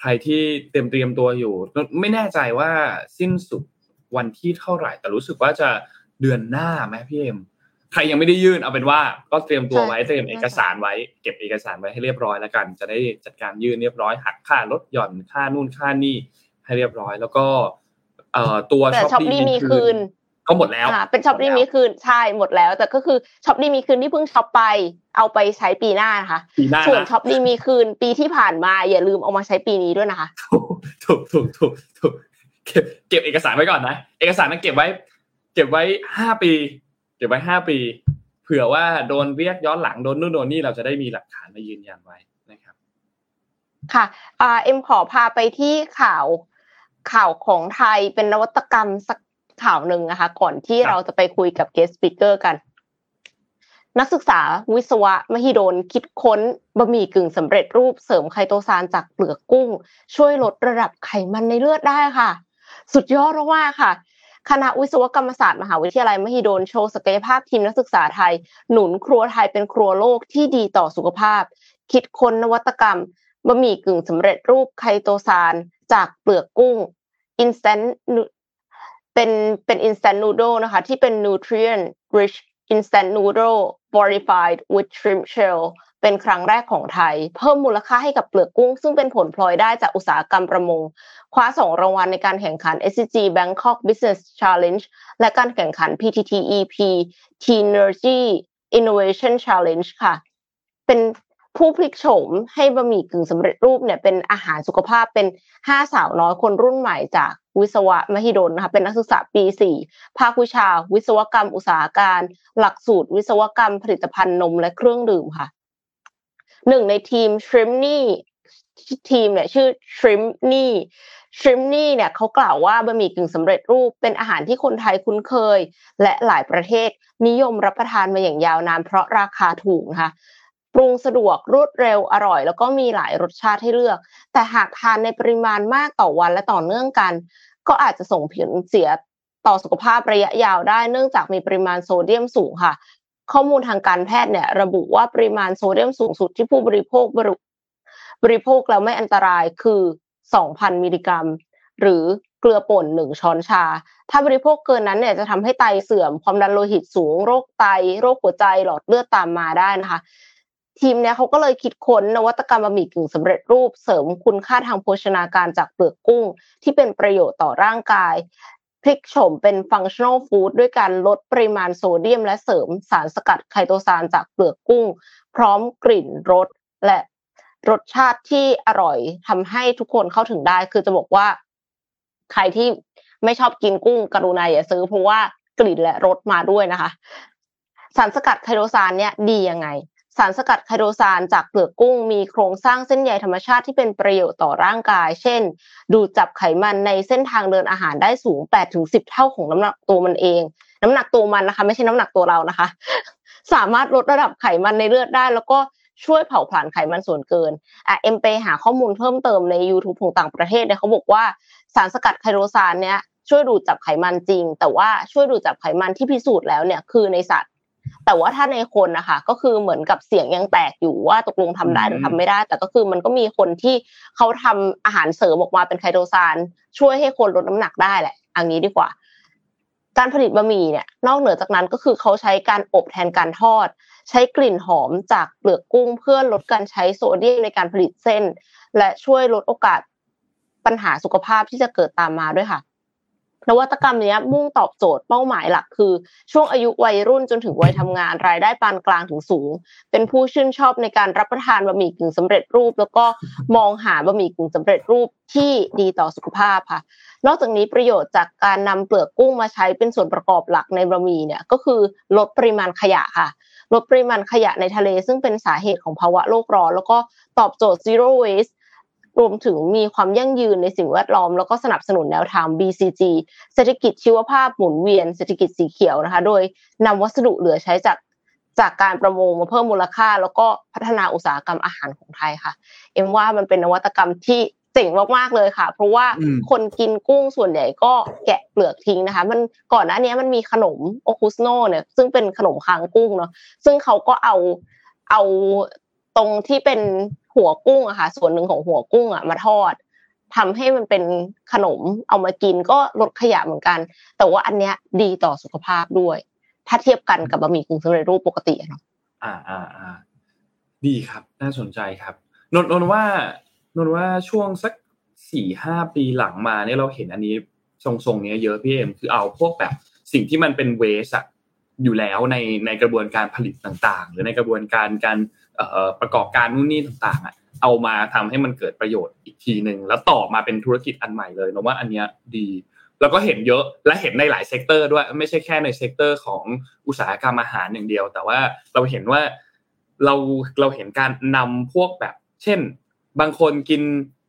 ใครที่เตรียมเตรียมตัวอยู่ ไม่แน่ใจว่าสิ้นสุดวันที่เท่าไหร่ แต่รู้สึกว่าจะเดือนหน้าไหมพี่เอ็ม ใครยังไม่ได้ยื่นเอาเป็นว่าก็เตรียมตัวไว้เตรียมเอกสารไว้ เก็บเอกสารไว้ให้เรียบร้อยแล้วกัน จะได้จัดการยื่นเรียบร้อยหักค่าลดหย่อนค่านู่นค่านี่ให้เรียบร้อย แล้วก็เอ่อตัวช็อปดีมีคืนก็หมดแล้วเป็นช็อปดีมีคืนใช่หมดแล้ว แต่ก็คือช็อปดีมีคืนที่เพิ่งช็อปไป เอาไปใช้ปีหน้านะคะส่วนช็อปดีมีคืนปีที่ผ่านมาอย่าลืมเอามาใช้ปีนี้ด้วยนะคะถูกถูกถูกถูกเก็บเก็บเอกสารไว้ก่อนนะ เอกสารนั้นเก็บไว้ เก็บไว้ห้าปี เก็บไว้ห้าปี เผื่อว่าโดนเรียกย้อนหลังโดนนู่นโดนนี่เราจะได้มีหลักฐานมายืนยันไว้นะครับ ค่ะอ่าเอ็มขอพาไปที่ข่าวข่าวของไทยเป็นนวัตกรรมสักข่าวหนึ่งนะคะ ก่อนที่เราจะไปคุยกับ guest speaker กัน นักศึกษาวิศวะมหิดลคิดค้นบะหมี่กึ่งสำเร็จรูปเสริมไคโตซานจากเปลือกกุ้ง ช่วยลดระดับไขมันในเลือดได้ค่ะ สุดยอดมากค่ะ คณะวิศวกรรมศาสตร์มหาวิทยาลัยมหิดลโชว์ศักยภาพทีมนักศึกษาไทย หนุนครัวไทยเป็นครัวโลกที่ดีต่อสุขภาพ คิดค้นนวัตกรรมบะหมี่กึ่งสำเร็จรูปไคโตซานจากเปลือกกุ้ง instant เป็นเป็น instant noodle นะคะ ที่เป็น nutrient rich instant noodle fortified with shrimp shell เป็นครั้งแรกของไทย เพิ่มมูลค่าให้กับเปลือกกุ้ง ซึ่งเป็นผลพลอยได้จากอุตสาหกรรมประมง คว้าสองรางวัลในการแข่งขัน SCG Bangkok Business Challenge และการแข่งขัน PTTEP Tenergy Innovation Challenge ค่ะ เป็นผู้พลิกโฉมให้บะหมี่กึ่งสำเร็จรูปเนี่ยเป็นอาหารสุขภาพเป็นห้าสาวน้อยคนรุ่นใหม่จากวิศวะมหิดลนะคะเป็นนักศึกษาปีสี่ภาควิชา วิศวกรรมอุตสาหการ หลักสูตร วิศวกรรมผลิตภัณฑ์นมและเครื่องดื่มค่ะ หนึ่งในทีมชริมนี่ทีมเนี่ยชื่อชริมนี่ชริมนี่เนี่ยเขากล่าวว่าบะหมี่กึ่งสำเร็จรูปเป็นอาหารที่คนไทยคุ้นเคย และหลายประเทศ นิยมรับประทานมาอย่างยาวนานเพราะราคาถูกนะคะปรุงสะดวกรวดเร็วอร่อย แล้วก็มีหลายรสชาติให้เลือก แต่หากทานในปริมาณมากต่อวันและต่อเนื่องกัน ก็อาจจะส่งผลเสียต่อสุขภาพระยะยาวได้เนื่องจากมีปริมาณโซเดียมสูงค่ะ ข้อมูลทางการแพทย์เนี่ยระบุว่าปริมาณโซเดียมสูงสุดที่ผู้บริโภคบริโภคแล้วไม่อันตรายคือ 2,000 มิลลิกรัม หรือเกลือป่นหนึ่งช้อนชา ถ้าบริโภคเกินนั้นเนี่ยจะทำให้ไตเสื่อม ความดันโลหิตสูง โรคไต โรคหัวใจ หลอดเลือดตามมาได้นะคะ ทีมเนี้ยเขาก็เลยคิดค้นนวัตกรรมบะหมี่กึ่งสำเร็จรูปเสริมคุณค่าทางโภชนาการจากเปลือกกุ้ง ที่เป็นประโยชน์ต่อร่างกาย พลิกโฉมเป็น functional food ด้วยการลดปริมาณโซเดียม และเสริมสารสกัดไคโตซานจากเปลือกกุ้ง พร้อมกลิ่นรสและรสชาติที่อร่อยทำให้ทุกคนเข้าถึงได้ คือจะบอกว่า ใครที่ไม่ชอบกินกุ้งกรุณาอย่าซื้อเพราะว่ากลิ่นและรสมาด้วยนะคะ สารสกัดไคโตซานเนี่ยดียังไง สารสกัดไคโดซานจากเปลือกกุ้งมีโครงสร้างเส้นใยธรรมชาติที่เป็นประโยชน์ต่อร่างกาย เช่น ดูดจับไขมันในเส้นทางเดินอาหารได้สูง 8-10 เท่าของน้ำหนักตัวมันเอง น้ำหนักตัวมันนะคะ ไม่ใช่น้ำหนักตัวเรานะคะ สามารถลดระดับไขมันในเลือดได้ แล้วก็ช่วยเผาผลาญไขมันส่วนเกินอะเอ็มไปหาข้อมูลเพิ่มเติมใน YouTube ของต่างประเทศเนี่ยเขาบอกว่าสารสกัดไคโดซานเนี่ยช่วยดูดจับไขมันจริง แต่ว่าช่วยดูดจับไขมันที่พิสูจน์แล้วเนี่ยคือในสัตว์ แต่ว่าถ้าในคนนะคะก็คือเหมือนกับเสียงยังแตกอยู่ว่าตกลงทำได้หรือทำไม่ได้ แต่ก็คือมันก็มีคนที่เขาทำอาหารเสริมออกมาเป็นไคโตซานช่วยให้คนลดน้ำหนักได้แหละอันนี้ดีกว่า การผลิตบะหมี่เนี่ย นอกเหนือจากนั้นก็คือเขาใช้การอบแทนการทอด ใช้กลิ่นหอมจากเปลือกกุ้ง เพื่อลดการใช้โซเดียมในการผลิตเส้น และช่วยลดโอกาสปัญหาสุขภาพที่จะเกิดตามมาด้วยค่ะ นวัตกรรมนี้มุ่งตอบโจทย์เป้าหมายหลักคือ ช่วงอายุวัยรุ่นจนถึงวัยทำงานรายได้ปานกลางถึงสูง เป็นผู้ชื่นชอบในการรับประทานบะหมี่กึ่งสำเร็จรูป แล้วก็มองหาบะหมี่กึ่งสำเร็จรูปที่ดีต่อสุขภาพค่ะ นอกจากนี้ประโยชน์จากการนำเปลือกกุ้งมาใช้เป็นส่วนประกอบหลักในบะหมี่เนี่ยก็คือลดปริมาณขยะค่ะลดปริมาณขยะในทะเล ซึ่งเป็นสาเหตุของภาวะโลกร้อนแล้วก็ตอบโจทย์ zero waste รวมถึงมีความยั่งยืนในสิ่งแวดล้อม แล้วก็สนับสนุนแนวทาง BCG เศรษฐกิจชีวภาพหมุนเวียนเศรษฐกิจสีเขียวนะคะ โดยนำวัสดุเหลือใช้จากจากการประมงมาเพิ่มมูลค่า แล้วก็พัฒนาอุตสาหกรรมอาหารของไทยค่ะ เอ็มว่ามันเป็นนวัตกรรมที่เจ๋งมากๆเลยค่ะ เพราะว่าคนกินกุ้งส่วนใหญ่ก็แกะเปลือกทิ้งนะคะ มันก่อนหน้านี้มันมีขนมโอคุสโนเนี่ยซึ่งเป็นขนมคางกุ้งเนาะซึ่งเขาก็เอาเอาตรงที่เป็น หัวกุ้งอะค่ะ ส่วนหนึ่งของหัวกุ้งอะมาทอดทำให้มันเป็นขนมเอามากินก็ลดขยะเหมือนกัน แต่ว่าอันเนี้ยดีต่อสุขภาพด้วย ถ้าเทียบกันกับบะหมี่กึ่งสำเร็จรูปปกติเนาะอ่าอ่าอ่าดีครับน่าสนใจครับนนนว่านนว่าช่วงสักสี่ห้าปีหลังมาเนี่ยเราเห็นอันนี้ทรงๆเนี้ยเยอะพี่เอ็มคือเอาพวกแบบสิ่งที่มันเป็นเวสอะอยู่แล้วในในกระบวนการผลิตต่างๆ หรือในกระบวนการการ ประกอบการนู่นนี่ต่างๆอะเอามาทำให้มันเกิดประโยชน์อีกทีหนึ่งแล้วต่อมาเป็นธุรกิจอันใหม่เลยนะว่าอันเนี้ยดี แล้วก็เห็นเยอะและเห็นในหลาย sector ด้วยไม่ใช่แค่ใน sector ของอุตสาหกรรมอาหารอย่างเดียว แต่ว่าเราเห็นว่าเราเราเห็นการนำพวกแบบ เช่น บางคนกิน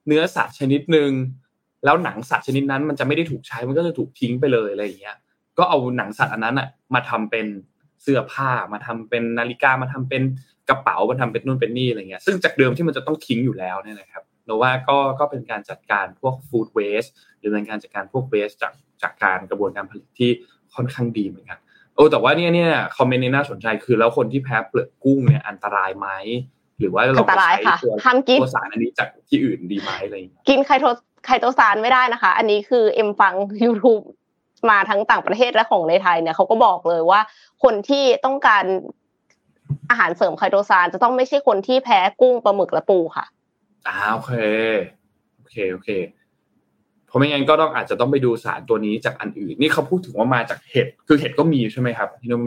เนื้อสัตว์ชนิดหนึ่งแล้วหนังสัตว์ชนิดนั้นมันจะไม่ได้ถูกใช้มันก็จะถูกทิ้งไปเลยอะไรอย่างเงี้ยก็เอาหนังสัตว์อันนั้นอะมาทำเป็นเสื้อผ้ามาทำเป็นนาฬิกามาทำเป็น กระเป๋ามาทำเป็นนู่นเป็นนี่อะไรเงี้ยซึ่งจากเดิมที่มันจะต้องทิ้งอยู่แล้วเนี่ยนะครับนนว่าก็ก็เป็นการจัดการพวก food wasteหรือเป็นการจัดการพวกเวสจากจากการกระบวนการผลิตที่ค่อนข้างดีเหมือนกันโอ้แต่ว่าเนี่ยเนี่ยคอมเมนต์นี้น่าสนใจคือแล้วคนที่แพ้เปลือกกุ้งเนี่ยอันตรายไหมหรือว่าเราใช้ตัวตัวสารอันนี้จากที่อื่นดีไหมอะไรอย่างเงี้ยกินไคโตไคโตซานไม่ได้นะคะ อันนี้คือเอ็มฟัง YouTube มาทั้งต่างประเทศและของในไทยเนี่ยเขาก็บอกเลยว่าคนที่ต้องการ อาหารเสริมไคโตซานจะต้องไม่ใช่คนที่แพ้กุ้งปลาหมึกและปูค่ะอ่าโอเคโอเคโอเคเพราะไม่งั้นก็ต้องอาจจะต้องไปดูสารตัวนี้จากอันอื่น นี่เขาพูดถึงว่ามาจากเห็ดคือเห็ดก็มีใช่ไหมครับที่นน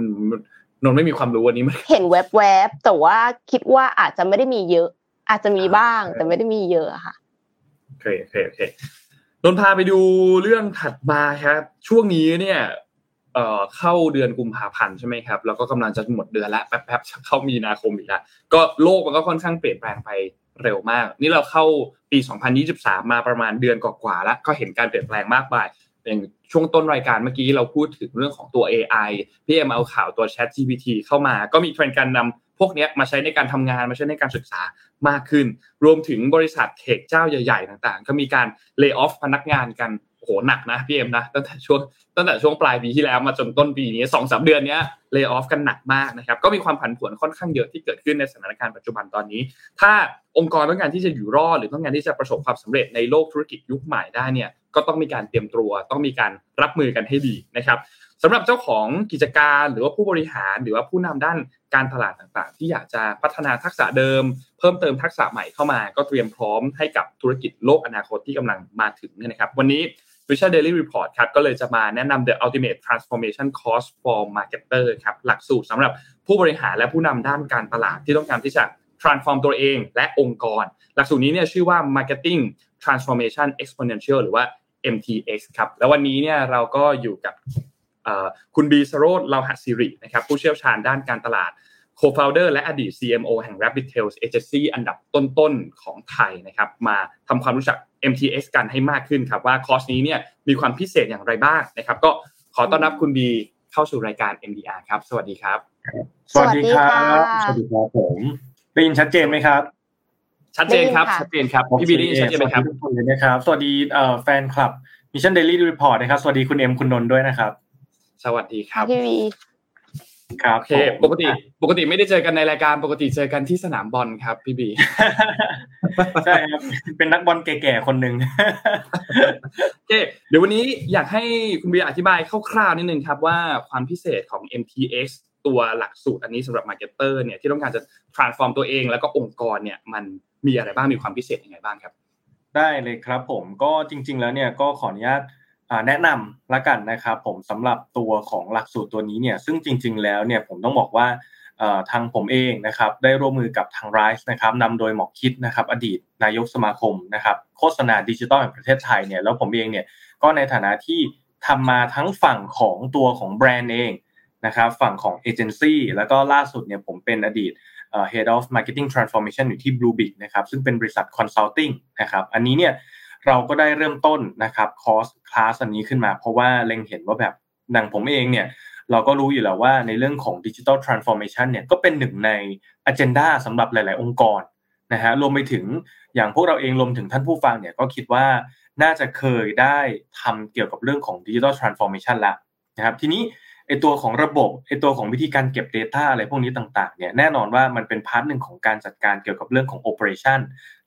นนไม่มีความรู้วันนี้มันเห็นแวบๆแต่ว่าคิดว่าอาจจะไม่ได้มีเยอะ อาจจะมีบ้าง แต่ไม่ได้มีเยอะค่ะโอเคโอเคโอเคนนพาไปดูเรื่องถัดมาครับ ช่วงนี้เนี่ย เอ่อเข้าเดือนกุมภาพันธ์ใช่ไหมครับแล้วก็กำลังจะหมดเดือนละแป๊บๆเข้ามีนาคมอีกแล้วก็โลกมันก็ค่อนข้างเปลี่ยนแปลงไปเร็วมาก นี่เราเข้าปี 2023 มาประมาณเดือนกว่าๆแล้วก็เห็นการเปลี่ยนแปลงมากมายอย่างช่วงต้นรายการเมื่อกี้เราพูดถึงเรื่องของตัว AI พี่เอ็มเอาข่าวตัว Chat GPT เข้ามา ก็มีเทรนด์การนำพวกนี้มาใช้ในการทำงานมาใช้ในการศึกษามากขึ้น รวมถึงบริษัท tech เจ้าใหญ่ ๆ ต่างๆ ก็มีการ layoff พนักงานกัน โหหนักนะพี่เอ็มนะตั้งแต่ช่วงตั้งแต่ช่วงปลายปีที่แล้วมาจนต้นปีนี้สองสามเดือนนี้เลิกออฟกันหนักมากนะครับก็มีความผันผวนค่อนข้างเยอะที่เกิดขึ้นในสถานการณ์ปัจจุบันตอนนี้ ถ้าองค์กรต้องการที่จะอยู่รอดหรือต้องการที่จะประสบความสำเร็จในโลกธุรกิจยุคใหม่ได้เนี่ยก็ต้องมีการเตรียมตัว ต้องมีการรับมือกันให้ดีนะครับสำหรับเจ้าของกิจการหรือว่าผู้บริหารหรือว่าผู้นำด้านการตลาดต่างๆ ที่อยากจะพัฒนาทักษะเดิม เพิ่มเติมทักษะใหม่เข้ามา ก็เตรียมพร้อมให้กับธุรกิจโลกอนาคตที่กำลังมาถึงนะครับ วันนี้ Vision Daily Report ครับก็เลยจะมาแนะนำ The Ultimate Transformation Course for Marketer ครับหลักสูตรสำหรับผู้บริหารและผู้นำด้านการตลาดที่ต้องการที่จะ transform ตัวเองและองค์กร หลักสูตรนี้เนี่ยชื่อว่า Marketing Transformation Exponential หรือว่า MTX ครับแล้ววันนี้เนี่ยเราก็อยู่กับคุณบีสโรดเราหัสิรินะครับผู้เชี่ยวชาญด้านการตลาด co-founder และอดีต CMO แห่ง Rapid Tails Agency อันดับต้นๆของไทยนะครับมาทำความรู้จัก MTX กันให้มากขึ้นครับว่าคอร์สนี้เนี่ยมีความพิเศษอย่างไรบ้างนะครับ ก็ขอต้อนรับคุณบีเข้าสู่รายการ MDR ครับ สวัสดีครับ สวัสดีครับสวัสดีครับผมได้ยินชัดเจนไหมครับ ชัดเจนครับชัดเจนครับพี่บีได้ยินชัดเจนไหมครับทุกคนเลยนะครับสวัสดีแฟนคลับ Mission Daily Report นะครับสวัสดีคุณเอ็มคุณนนท์ด้วยนะครับ สวัสดีครับพี่วี ครับโอเคปกติปกติไม่ได้เจอกันในรายการปกติเจอกันที่สนามบอลครับพี่บีใช่ครับเป็นนักบอลแก่ๆคนหนึ่งโอเคเดี๋ยววันนี้อยากให้คุณบีอธิบายคร่าวๆนิดนึงครับว่าความพิเศษของ MTX ตัวหลักสูตรอันนี้สำหรับ marketer เนี่ยที่ต้องการจะ transform ตัวเอง แล้วก็องค์กรเนี่ยมันมีอะไรบ้างมีความพิเศษยังไงบ้างครับ ได้เลยครับผมก็จริง ๆ แล้วเนี่ยก็ขออนุญาต แนะนำละกันนะครับผมสำหรับตัวของหลักสูตรตัวนี้เนี่ยซึ่งจริง ๆ แล้วเนี่ยผมต้องบอกว่าทางผมเองนะครับได้ร่วมมือกับทางไรส์นะครับนำโดยหมอคิดนะครับอดีตนายกสมาคมนะครับโฆษณาดิจิทัลแห่งประเทศไทยเนี่ยแล้วผมเองเนี่ยก็ในฐานะที่ทำมาทั้งฝั่งของตัวของแบรนด์เองนะครับฝั่งของเอเจนซี่แล้วก็ล่าสุดเนี่ยผมเป็นอดีต Head of Marketing Transformation อยู่ที่ Bluebic นะครับซึ่งเป็นบริษัท Consulting นะครับอันนี้เนี่ย เราก็ได้เริ่มต้นนะครับคอร์สคลาสอันนี้ขึ้นมา เพราะว่าเล็งเห็นว่าแบบอย่างผมเองเนี่ยเราก็รู้อยู่แล้วว่าในเรื่องของ Digital Transformation เนี่ยก็เป็นหนึ่งใน Agenda สำหรับหลาย ๆ องค์กรนะฮะรวมไปถึงอย่างพวกเราเองรวมถึงท่านผู้ฟังเนี่ยก็คิดว่าน่าจะเคยได้ทำเกี่ยวกับเรื่องของ Digital Transformation แล้วนะครับทีนี้ไอตัวของระบบไอตัวของวิธีการเก็บ Data อะไรพวกนี้ต่าง ๆ เนี่ยแน่นอนว่ามันเป็น part หนึ่งของการจัดการเกี่ยวกับเรื่องของ Operation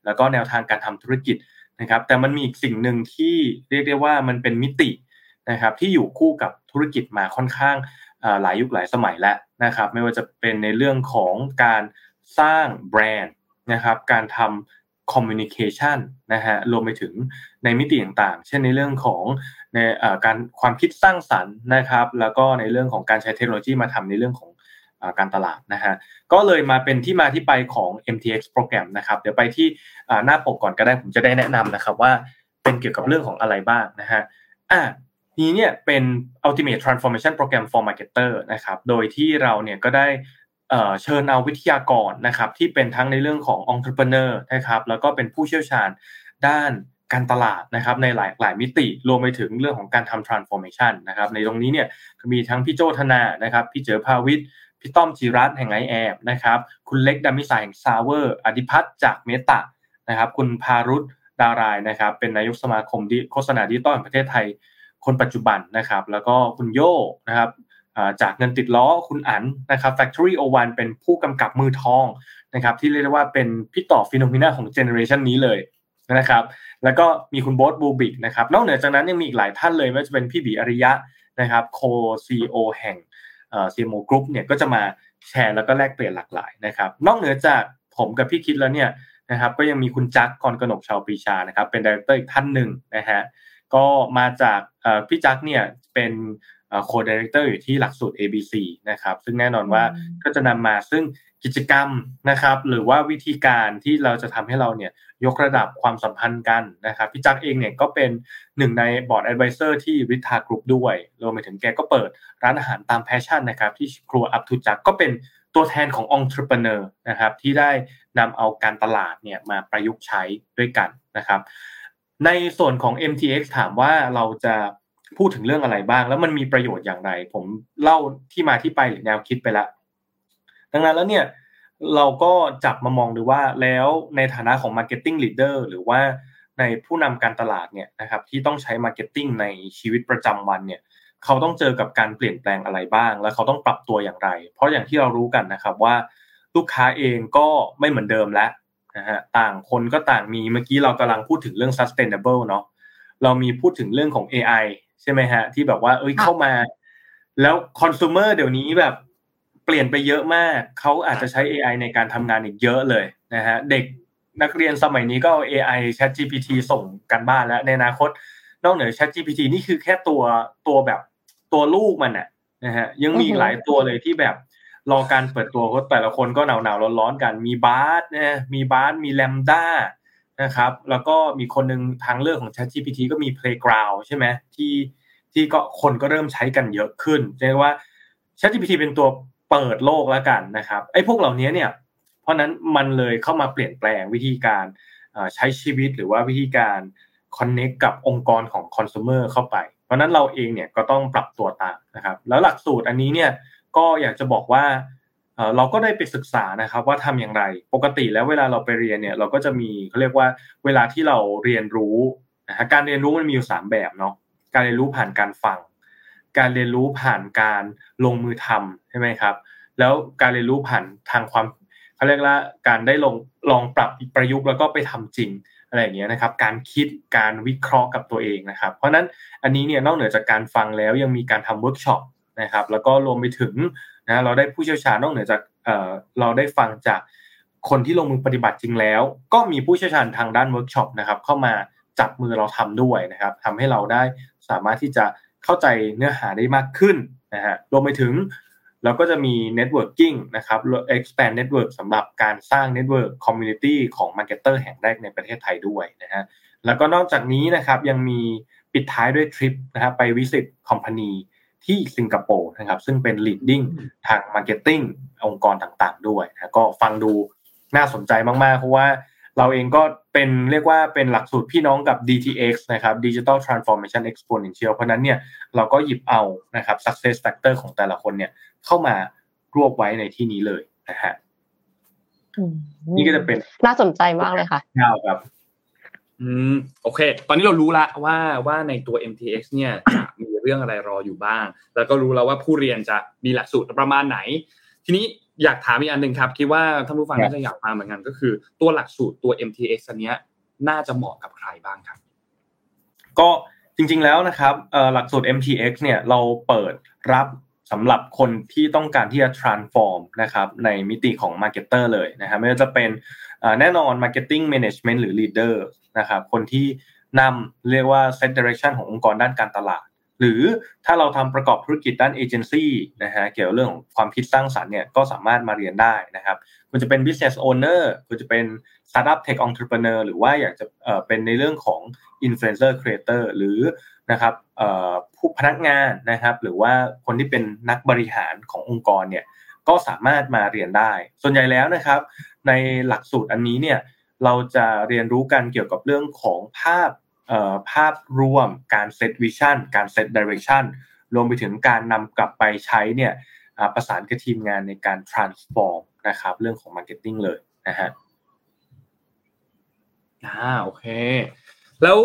แล้วก็แนวทางการทำธุรกิจ นะครับ แต่มันมีอีกสิ่งหนึ่งที่เรียกได้ว่ามันเป็นมิตินะครับที่อยู่คู่กับธุรกิจมาค่อนข้างหลายยุคหลายสมัยแล้วนะครับ ไม่ว่าจะเป็นในเรื่องของการสร้างแบรนด์นะครับการทำ communication นะฮะรวมไปถึงในมิติต่างๆ เช่นในเรื่องของในการความคิดสร้างสรรค์นะครับ แล้วก็ในเรื่องของการใช้เทคโนโลยีมาทำในเรื่องของ การตลาดนะฮะก็เลยมาเป็นที่มาที่ไปของ MTX โปรแกรมนะครับเดี๋ยวไปที่หน้าปกก่อนก็ได้ผมจะได้แนะนำนะครับว่าเป็นเกี่ยวกับเรื่องของอะไรบ้างนะฮะอะนี้เนี่ยเป็น Ultimate Transformation Program for Marketer นะครับโดยที่เราเนี่ยก็ได้เชิญเอาวิทยากรนะครับที่เป็นทั้งในเรื่องของ entrepreneur นะครับแล้วก็เป็นผู้เชี่ยวชาญด้านการตลาดนะครับในหลายหลายมิติรวมไปถึงเรื่องของการทำ transformation นะครับในตรงนี้เนี่ยมีทั้งพี่โจธนานะครับพี่เจอภาวิท พี่ต้อมจีรัตแห่งไอแอบนะครับคุณเล็กดามิสายแห่งซาวเวอร์อธิพัฒน์จากเมตานะครับคุณพารุตดารายนะครับเป็นนายกสมาคมโฆษณาดิจิตอลแห่งประเทศไทยคนปัจจุบันนะครับแล้วก็คุณโยนะครับจากเงินติดล้อคุณอันนะครับ Factory 01เป็นผู้กำกับมือทองนะครับที่เรียกได้ว่าเป็นพี่ต่อฟิโนมิน่าของเจเนอเรชันนี้เลยนะครับแล้วก็มีคุณโบ๊ทบูบิกนะครับนอกเหนือจากนั้นยังมีอีกหลายท่านเลยไม่ว่าจะเป็นพี่บีอริยะนะครับโคCEO แห่ง ซีโมกรุ๊ปเนี่ยก็จะมาแชร์แล้วก็แลกเปลี่ยนหลากหลายนะครับ นอกเหนือจากผมกับพี่คิดแล้วเนี่ยนะครับ ก็ยังมีคุณจักกรกนกชาวปีชานะครับ เป็น director อีกท่านหนึ่งนะฮะก็มาจากพี่จักเนี่ยเป็น course director อยู่ที่หลักสูตร ABC นะครับ ซึ่งแน่นอนว่าก็จะนำมาซึ่ง กิจกรรมนะครับ หรือว่าวิธีการที่เราจะทำให้เราเนี่ยยกระดับความสัมพันธ์กันนะครับพี่จักเองเนี่ยก็เป็นหนึ่งใน board advisor ที่ริทากรุ๊ปด้วยรวมไปถึงแกก็เปิดร้านอาหารตาม passion นะครับ ที่ครัว Up To จักก็เป็นตัวแทนของ entrepreneur นะครับที่ได้นำเอาการตลาดเนี่ยมาประยุกต์ใช้ด้วยกันนะครับ ในส่วนของ MTX ถามว่าเราจะพูดถึงเรื่องอะไรบ้าง แล้วมันมีประโยชน์อย่างไร ผมเล่าที่มาที่ไปหรือแนวคิดไปแล้ว ดังนั้นแล้วเนี่ยเราก็จับมามองดูว่าแล้วในฐานะของ Marketing Leader หรือว่าในผู้นำการตลาดเนี่ยนะครับที่ต้องใช้ Marketing ในชีวิตประจำวันเนี่ยเขาต้องเจอกับการเปลี่ยนแปลงอะไรบ้าง แล้วเขาต้องปรับตัวอย่างไร เพราะอย่างที่เรารู้กันนะครับว่าลูกค้าเองก็ไม่เหมือนเดิมแล้วนะฮะต่างคนก็ต่างมีเมื่อกี้เรากำลังพูดถึงเรื่อง sustainable เนาะเรามีพูดถึงเรื่องของ AI ใช่ไหมฮะที่แบบว่าเอ้ยเข้ามา แล้วคอน sumer เดี๋ยวนี้แบบ เปลี่ยนไปเยอะมากเขาอาจจะใช้ AI ในการทำงานอีกเยอะเลยนะฮะเด็กนักเรียนสมัยนี้ก็เอา AI Chat GPT ส่งการบ้านแล้ว ในอนาคต นอกเหนือ Chat GPT นี่คือแค่ตัวตัวแบบตัวลูกมันนะนะฮะยังมีหลายตัวเลยที่แบบรอการเปิดตัวแต่ละคนก็หนาวหนาวร้อนๆกันมี Bard นะมี Bard มี LaMDA นะครับ แล้วก็มีคนหนึ่งทางเลือกของ Chat GPT ก็มี Playground ใช่ไหมที่ที่ก็คนก็เริ่มใช้กันเยอะขึ้นเรียกว่า Chat GPT เป็นตัว เปิดโลกแล้วกันนะครับไอ้พวกเหล่านี้เนี่ยเพราะนั้นมันเลยเข้ามาเปลี่ยนแปลงวิธีการใช้ชีวิตหรือว่าวิธีการคอนเน็กกับองค์กรของคอน sumer เข้าไป เพราะนั้นเราเองเนี่ยก็ต้องปรับตัวตามนะครับแล้วหลักสูตรอันนี้เนี่ยก็อยากจะบอกว่าเราก็ได้ไปศึกษานะครับว่าทำอย่างไร ปกติแล้วเวลาเราไปเรียนเนี่ยเราก็จะมีเขาเรียกว่าเวลาที่เราเรียนรู้นะฮะการเรียนรู้มันมีอยู่สามแบบเนาะการเรียนรู้ผ่านการฟัง การเรียนรู้ผ่านการลงมือทำใช่ไหมครับ แล้วการเรียนรู้ผ่านทางความเขาเรียกว่าการได้ลงลองปรับประยุกต์แล้วก็ไปทำจริงอะไรอย่างเงี้ยนะครับ การคิดการวิเคราะห์กับตัวเองนะครับ เพราะนั้นอันนี้เนี่ยนอกเหนือจากการฟังแล้วยังมีการทำเวิร์กช็อปนะครับ แล้วก็รวมไปถึงนะเราได้ผู้เชี่ยวชาญนอกเหนือจากเอ่อเราได้ฟังจากคนที่ลงมือปฏิบัติจริงแล้ว ก็มีผู้เชี่ยวชาญทางด้านเวิร์กช็อปนะครับเข้ามาจับมือเราทำด้วยนะครับทำให้เราได้สามารถที่จะ เข้าใจเนื้อหาได้มากขึ้นนะฮะรวมไปถึงเราก็จะมี networking นะครับ expand network สำหรับการสร้าง network community ของ marketer แห่งแรกในประเทศไทยด้วยนะฮะแล้วก็นอกจากนี้นะครับยังมีปิดท้ายด้วยทริปนะครับไป visit companyที่สิงคโปร์นะครับซึ่งเป็น leading ทาง marketing องค์กรต่างๆ ด้วยนะก็ฟังดูน่าสนใจมากๆ เพราะว่า เราเองก็เป็นเรียกว่าเป็นหลักสูตรพี่น้องกับ DTX นะครับ Digital Transformation Exponential เพราะนั้นเนี่ยเราก็หยิบเอานะครับ success factor ของแต่ละคนเนี่ยเข้ามารวบไว้ในที่นี้เลยนะฮะนี่ก็จะเป็นน่าสนใจมากเลยค่ะยาวครับ อืมโอเค ตอนนี้เรารู้ละว่าว่าในตัว MTX เนี่ยจะมีเรื่องอะไรรออยู่บ้าง แล้วก็รู้แล้วว่าผู้เรียนจะมีหลักสูตรประมาณไหน ทีนี้ อยากถามอีกอันหนึ่งครับคิดว่าท่านผู้ฟังน่าจะอยากฟังเหมือนกันก็คือ ตัวหลักสูตรตัว MTX อันนี้น่าจะเหมาะกับใครบ้างครับ ก็จริงๆแล้วนะครับหลักสูตร MTX เนี่ยเราเปิดรับสำหรับคนที่ต้องการที่จะ transform นะครับในมิติของ marketer เลยนะครับไม่ว่าจะเป็นแน่นอน marketing management หรือ leader นะครับคนที่นำเรียกว่า set direction ขององค์กรด้านการตลาด หรือถ้าเราทำประกอบธุรกิจด้านเอเจนซี่นะฮะเกี่ยวเรื่องของความคิดสร้างสรรค์เนี่ยก็สามารถมาเรียนได้นะครับคุณจะเป็น business owner คุณจะเป็น startup tech entrepreneur หรือว่าอยากจะเป็นในเรื่องของ influencer creator หรือนะครับผู้พนักงานนะครับ หรือว่าคนที่เป็นนักบริหารขององค์กรเนี่ยก็สามารถมาเรียนได้ ส่วนใหญ่แล้วนะครับ ในหลักสูตรอันนี้เนี่ยเราจะเรียนรู้กันเกี่ยวกับเรื่องของภาพ ภาพรวมการ set vision การ set direction รวมไปถึงการนำกลับไปใช้เนี่ยประสานกับทีมงานในการ transform นะครับเรื่องของ marketing เลยนะฮะอ่าโอเค แล้ว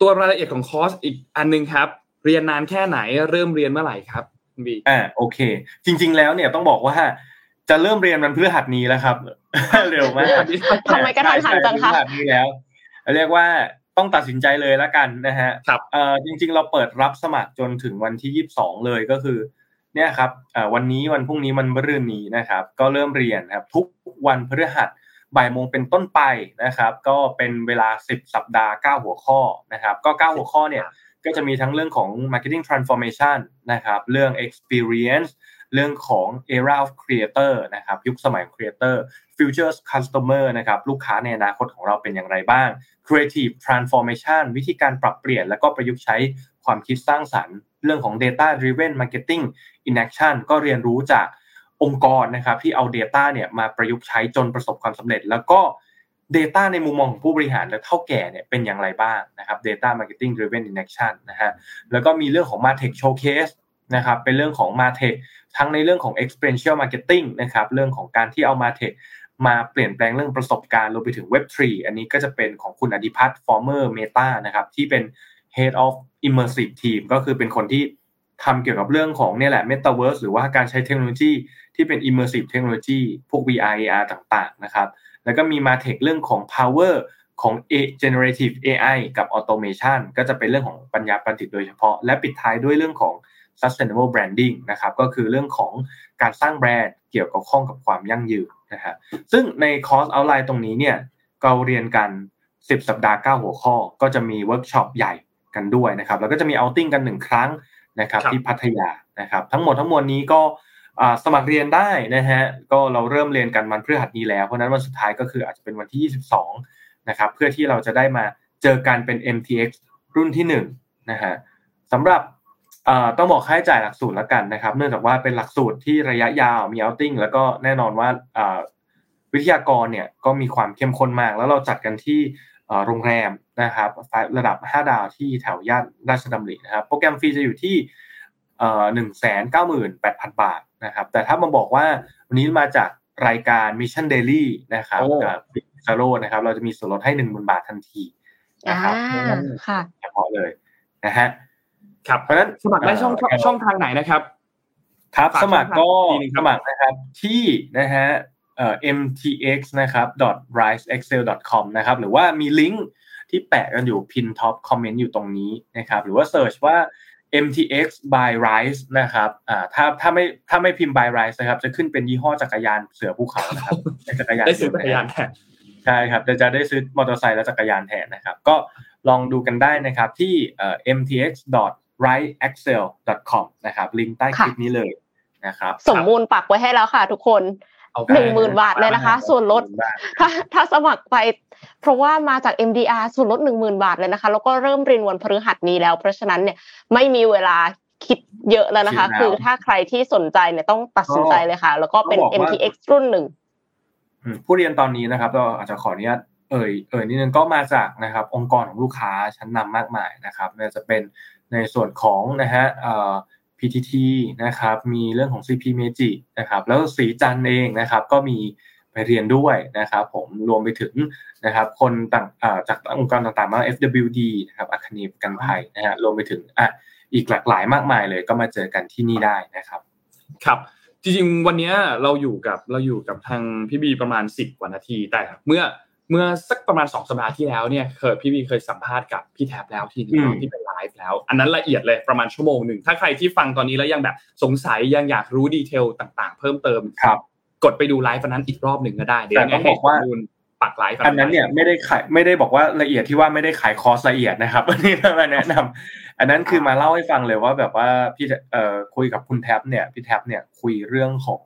ตัวรายละเอียดของคอร์สอีกอันนึงครับ เรียนนานแค่ไหนเริ่มเรียนเมื่อไหร่ครับบีอ่าโอเค จริง ๆ แล้วเนี่ยต้องบอกว่าจะเริ่มเรียนมันเพื่อหัดนี้แล้วครับ เร็วมากทำไมกระทันหันจังคะหัดนี้แล้วเรียกว่า ต้องตัดสินใจเลยแล้วกันนะฮะครับเอ่อจริง ๆ เราเปิดรับสมัครจนถึงวันที่ยี่สิบสองเลยก็คือเนี่ยครับอ่วันนี้วันพรุ่งนี้มันมรื่นนี้นะครับ ก็เริ่มเรียนครับ ทุกวันพฤหัสบ่ายโมงเป็นต้นไปนะครับ ก็เป็นเวลา 10 สัปดาห์ 9 หัวข้อนะครับ ก็ 9 หัวข้อเนี่ยก็จะมีทั้งเรื่องของ marketing transformation นะครับ เรื่อง experience เรื่องของ era of creator นะครับ ยุคสมัย creator futures customer นะครับลูกค้าในอนาคตของเราเป็นอย่างไรบ้าง creative transformation วิธีการปรับเปลี่ยน แล้วก็ประยุกต์ใช้ความคิดสร้างสรรค์ เรื่องของ data driven marketing in action ก็เรียนรู้จากองค์กรนะครับที่เอา Data เนี่ยมาประยุกต์ใช้จนประสบความสำเร็จ แล้วก็ Data ในมุมมองของผู้บริหารและเท่าแก่เนี่ยเป็นอย่างไรบ้างนะครับ Data Marketing Driven in Action นะฮะแล้วก็มีเรื่องของ Martech Showcase นะครับเป็นเรื่องของ Martech ทั้งในเรื่องของ Experiential Marketing นะครับเรื่องของการที่เอา Martech มาเปลี่ยนแปลงเรื่องประสบการณ์รวมไปถึง Web3 อันนี้ก็จะเป็นของคุณอดิพัฒน์ former Meta นะครับที่เป็น Head of Immersive Team ก็คือเป็นคนที่ทำเกี่ยวกับเรื่องของเนี่ยแหละ Metaverse หรือว่าการใช้เทคโนโลยีที่เป็น immersive technology พวก VR AR ต่างๆนะครับแล้วก็มี MarTech เรื่องของ power ของ generative AI กับ automation ก็จะเป็นเรื่องของปัญญาประดิษฐ์โดยเฉพาะ และปิดท้ายด้วยเรื่องของ sustainable branding นะครับก็คือเรื่องของการสร้างแบรนด์เกี่ยวกับข้องกับความยั่งยืน นะฮะซึ่งใน course outline ตรงนี้เนี่ยเราเรียนกัน 10 สัปดาห์ 9 หัวข้อ ก็จะมีเวิร์กช็อปใหญ่กันด้วยนะครับแล้วก็จะมี outing กันหนึ่งครั้งนะครับที่พัทยานะครับทั้งหมดทั้งมวลนี้ก็สมัครเรียนได้นะฮะก็เราเริ่มเรียนกันวันพฤหัสนี้แล้วเพราะนั้นวันสุดท้ายก็คืออาจจะเป็นวันที่ 22นะครับเพื่อที่เราจะได้มาเจอกันเป็น MTX รุ่นที่1นะฮะสำหรับ ต้องบอกค่าใช้จ่ายหลักสูตรแล้วกันนะครับ เนื่องจากว่าเป็นหลักสูตรที่ระยะยาวมีเอาติ้งแล้วก็แน่นอนว่าวิทยากรเนี่ยก็มีความเข้มข้นมาก แล้วเราจัดกันที่โรงแรมนะครับระดับ 5 ดาวที่แถวย่านราชดำรินะครับ โปรแกรมฟรีจะอยู่ที่หนึ่งแสนเก้าหมื่นแปดพันบาทนะครับแต่ถ้ามาบอกว่าวันนี้มาจากรายการ Mission Daily นะครับกับฟิซาโรนะครับ เราจะมีส่วนลดให้หนึ่งหมื่นบาททันทีนะครับค่ะเฉพาะเลยนะฮะ ครับเพราะฉะนั้นสมัครได้ช่องช่องทางไหนนะครับ ครับสมัครก็สมัครนะครับที่นะฮะเอ่อ mtx นะครับ riseaccel.com นะครับหรือว่ามีลิงก์ที่แปะกันอยู่ pin top comment อยู่ตรงนี้นะครับหรือว่า search ว่า MTX by Rise นะครับ อ่า ถ้า ถ้าไม่ ถ้าไม่พิมพ์ by Rise นะครับ จะขึ้นเป็นยี่ห้อจักรยานเสือภูเขานะครับ จักรยานได้ซื้อจักรยานแทน ใช่ครับ จะจะได้ซื้อมอเตอร์ไซค์และจักรยานแทนนะครับ ก็ลองดูกันได้นะครับที่เอ่อ mtx riseaccel com นะครับลิงก์ใต้คลิปนี้เลยนะครับสมมูลปักไว้ให้แล้วค่ะ ทุกคนหนึ่งหมื่นบาทเลยนะคะ ส่วนลดถ้าถ้าสมัครไป เพราะว่ามาจาก MDR ส่วนลดหนึ่งหมื่นบาทเลยนะคะ แล้วก็เริ่มเรียนวันพฤหัสนี้แล้ว เพราะฉะนั้นเนี่ยไม่มีเวลาคิดเยอะแล้วนะคะ คือถ้าใครที่สนใจเนี่ยต้องตัดสินใจเลยค่ะ แล้วก็เป็น MTX รุ่นหนึ่งผู้เรียนตอนนี้นะครับก็อาจจะขออนุญาตเอ่ยเอ่ยนิดนึงก็มาจากนะครับ องค์กรของลูกค้าชั้นนำมากมายนะครับไม่ว่าจะเป็น ในส่วนของนะฮะเอ่อ PTT นะครับ มีเรื่องของ CP Meiji นะครับ แล้วสีจันเองนะครับ ก็มีไปเรียนด้วยนะครับ ผมรวมไปถึงนะครับคนต่างจากองค์กรต่างๆ มา FWD นะครับอาคเนกันภัยนะฮะรวมไปถึงอะอีกหลากหลายมากมายเลยก็มาเจอกันที่นี่ได้นะครับ ครับจริงๆวันนี้เราอยู่กับเราอยู่กับทางพี่บีประมาณสิบกว่านาทีแต่เมื่อเมื่อสักประมาณสองสัปดาห์ที่แล้วเนี่ยเคยพี่บีเคยสัมภาษณ์กับพี่แท็บแล้วที่นี่ที่เป็นไล ฟ์แล้ว อันนั้นละเอียดเลยประมาณชั่วโมงหนึ่งถ้าใครที่ฟังตอนนี้แล้วยังแบบสงสัยยังอยากรู้ detail ต่างๆ เพิ่มเติมครับกดไปดูไลฟ์นั้นอีกรอบหนึ่งก็ได้เดี๋ยวต้องบอกว่าปักไลฟ์อันนั้นเนี่ยไม่ได้ขายไม่ได้บอกว่าละเอียดที่ว่าไม่ได้ขายคอร์สละเอียดนะครับอันนี้มาแนะนำอันนั้นคือมาเล่าให้ฟังเลยว่าแบบว่าพี่เอ่อคุยกับคุณแท็บเนี่ยพี่แท็บเนี่ยคุยเรื่องของ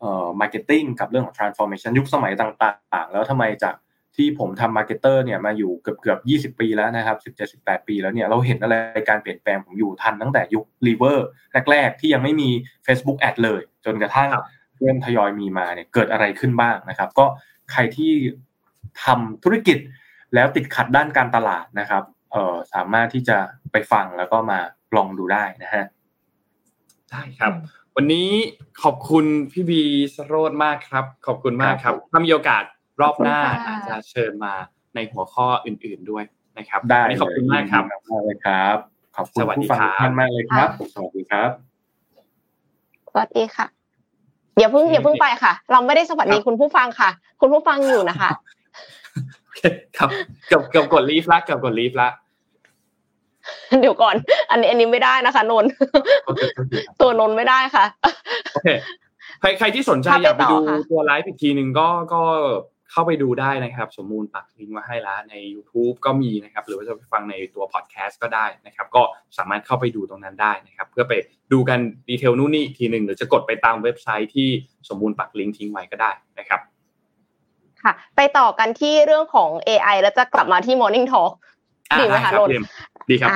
เอ่อ marketing กับเรื่องของ transformation ยุคสมัยต่าง ๆ แล้วทำไมจาก ที่ผมทำ marketer เนี่ยมาอยู่เกือบเกือบยี่สิบปีแล้วนะครับสิบเจ็ดสิบแปดปีแล้วเนี่ยเราเห็นอะไรการเปลี่ยนแปลงผมอยู่ทันตั้งแต่ยุครีเวอร์แรก ๆ ที่ยังไม่มี Facebook Ad เลย จนกระทั่งเริ่มทยอยมีมาเนี่ยเกิดอะไรขึ้นบ้างนะครับ ก็ใครที่ทำธุรกิจแล้วติดขัดด้านการตลาดนะครับเอ่อสามารถที่จะไปฟังแล้วก็มาลองดูได้นะฮะได้ครับ วันนี้ขอบคุณพี่บีสโรดมากครับ ขอบคุณมากครับ ถ้ามีโอกาส รอบหน้าอาจจะเชิญมาในหัวข้ออื่น ๆด้วยนะครับได้ขอบคุณมากครับมากเลยครับ ขอบคุณผู้ฟังท่านมากเลยครับ สวัสดีครับสวัสดีค่ะอย่าเพิ่งอย่าเพิ่งไปค่ะ เราไม่ได้สวัสดีคุณผู้ฟังค่ะ คุณผู้ฟังอยู่นะคะครับเกือบเกือบกดลีฟละเกือบกดลีฟละเดี๋ยวก่อน อันนี้อันนี้ไม่ได้นะคะ นนตัวนนไม่ได้ค่ะโอเคใครใครที่สนใจอยากไปดูตัวไลฟ์อีกทีหนึ่งก็ก็ เข้าไปดูได้นะครับ สมมูลปักลิงก์มาให้แล้วใน YouTube ก็มีนะครับ หรือว่าจะไปฟังในตัวพอดแคสต์ก็ได้นะครับ ก็สามารถเข้าไปดูตรงนั้นได้นะครับ เพื่อไปดูกัน detail นู่นนี่ทีหนึ่งหรือจะกดไปตามเว็บไซต์ที่สมมูลปักลิงก์ทิ้งไว้ก็ได้นะครับค่ะ ไปต่อกันที่เรื่องของ AI แล้วจะกลับมาที่ Morning Talk ดีไหมคะนนดีครับ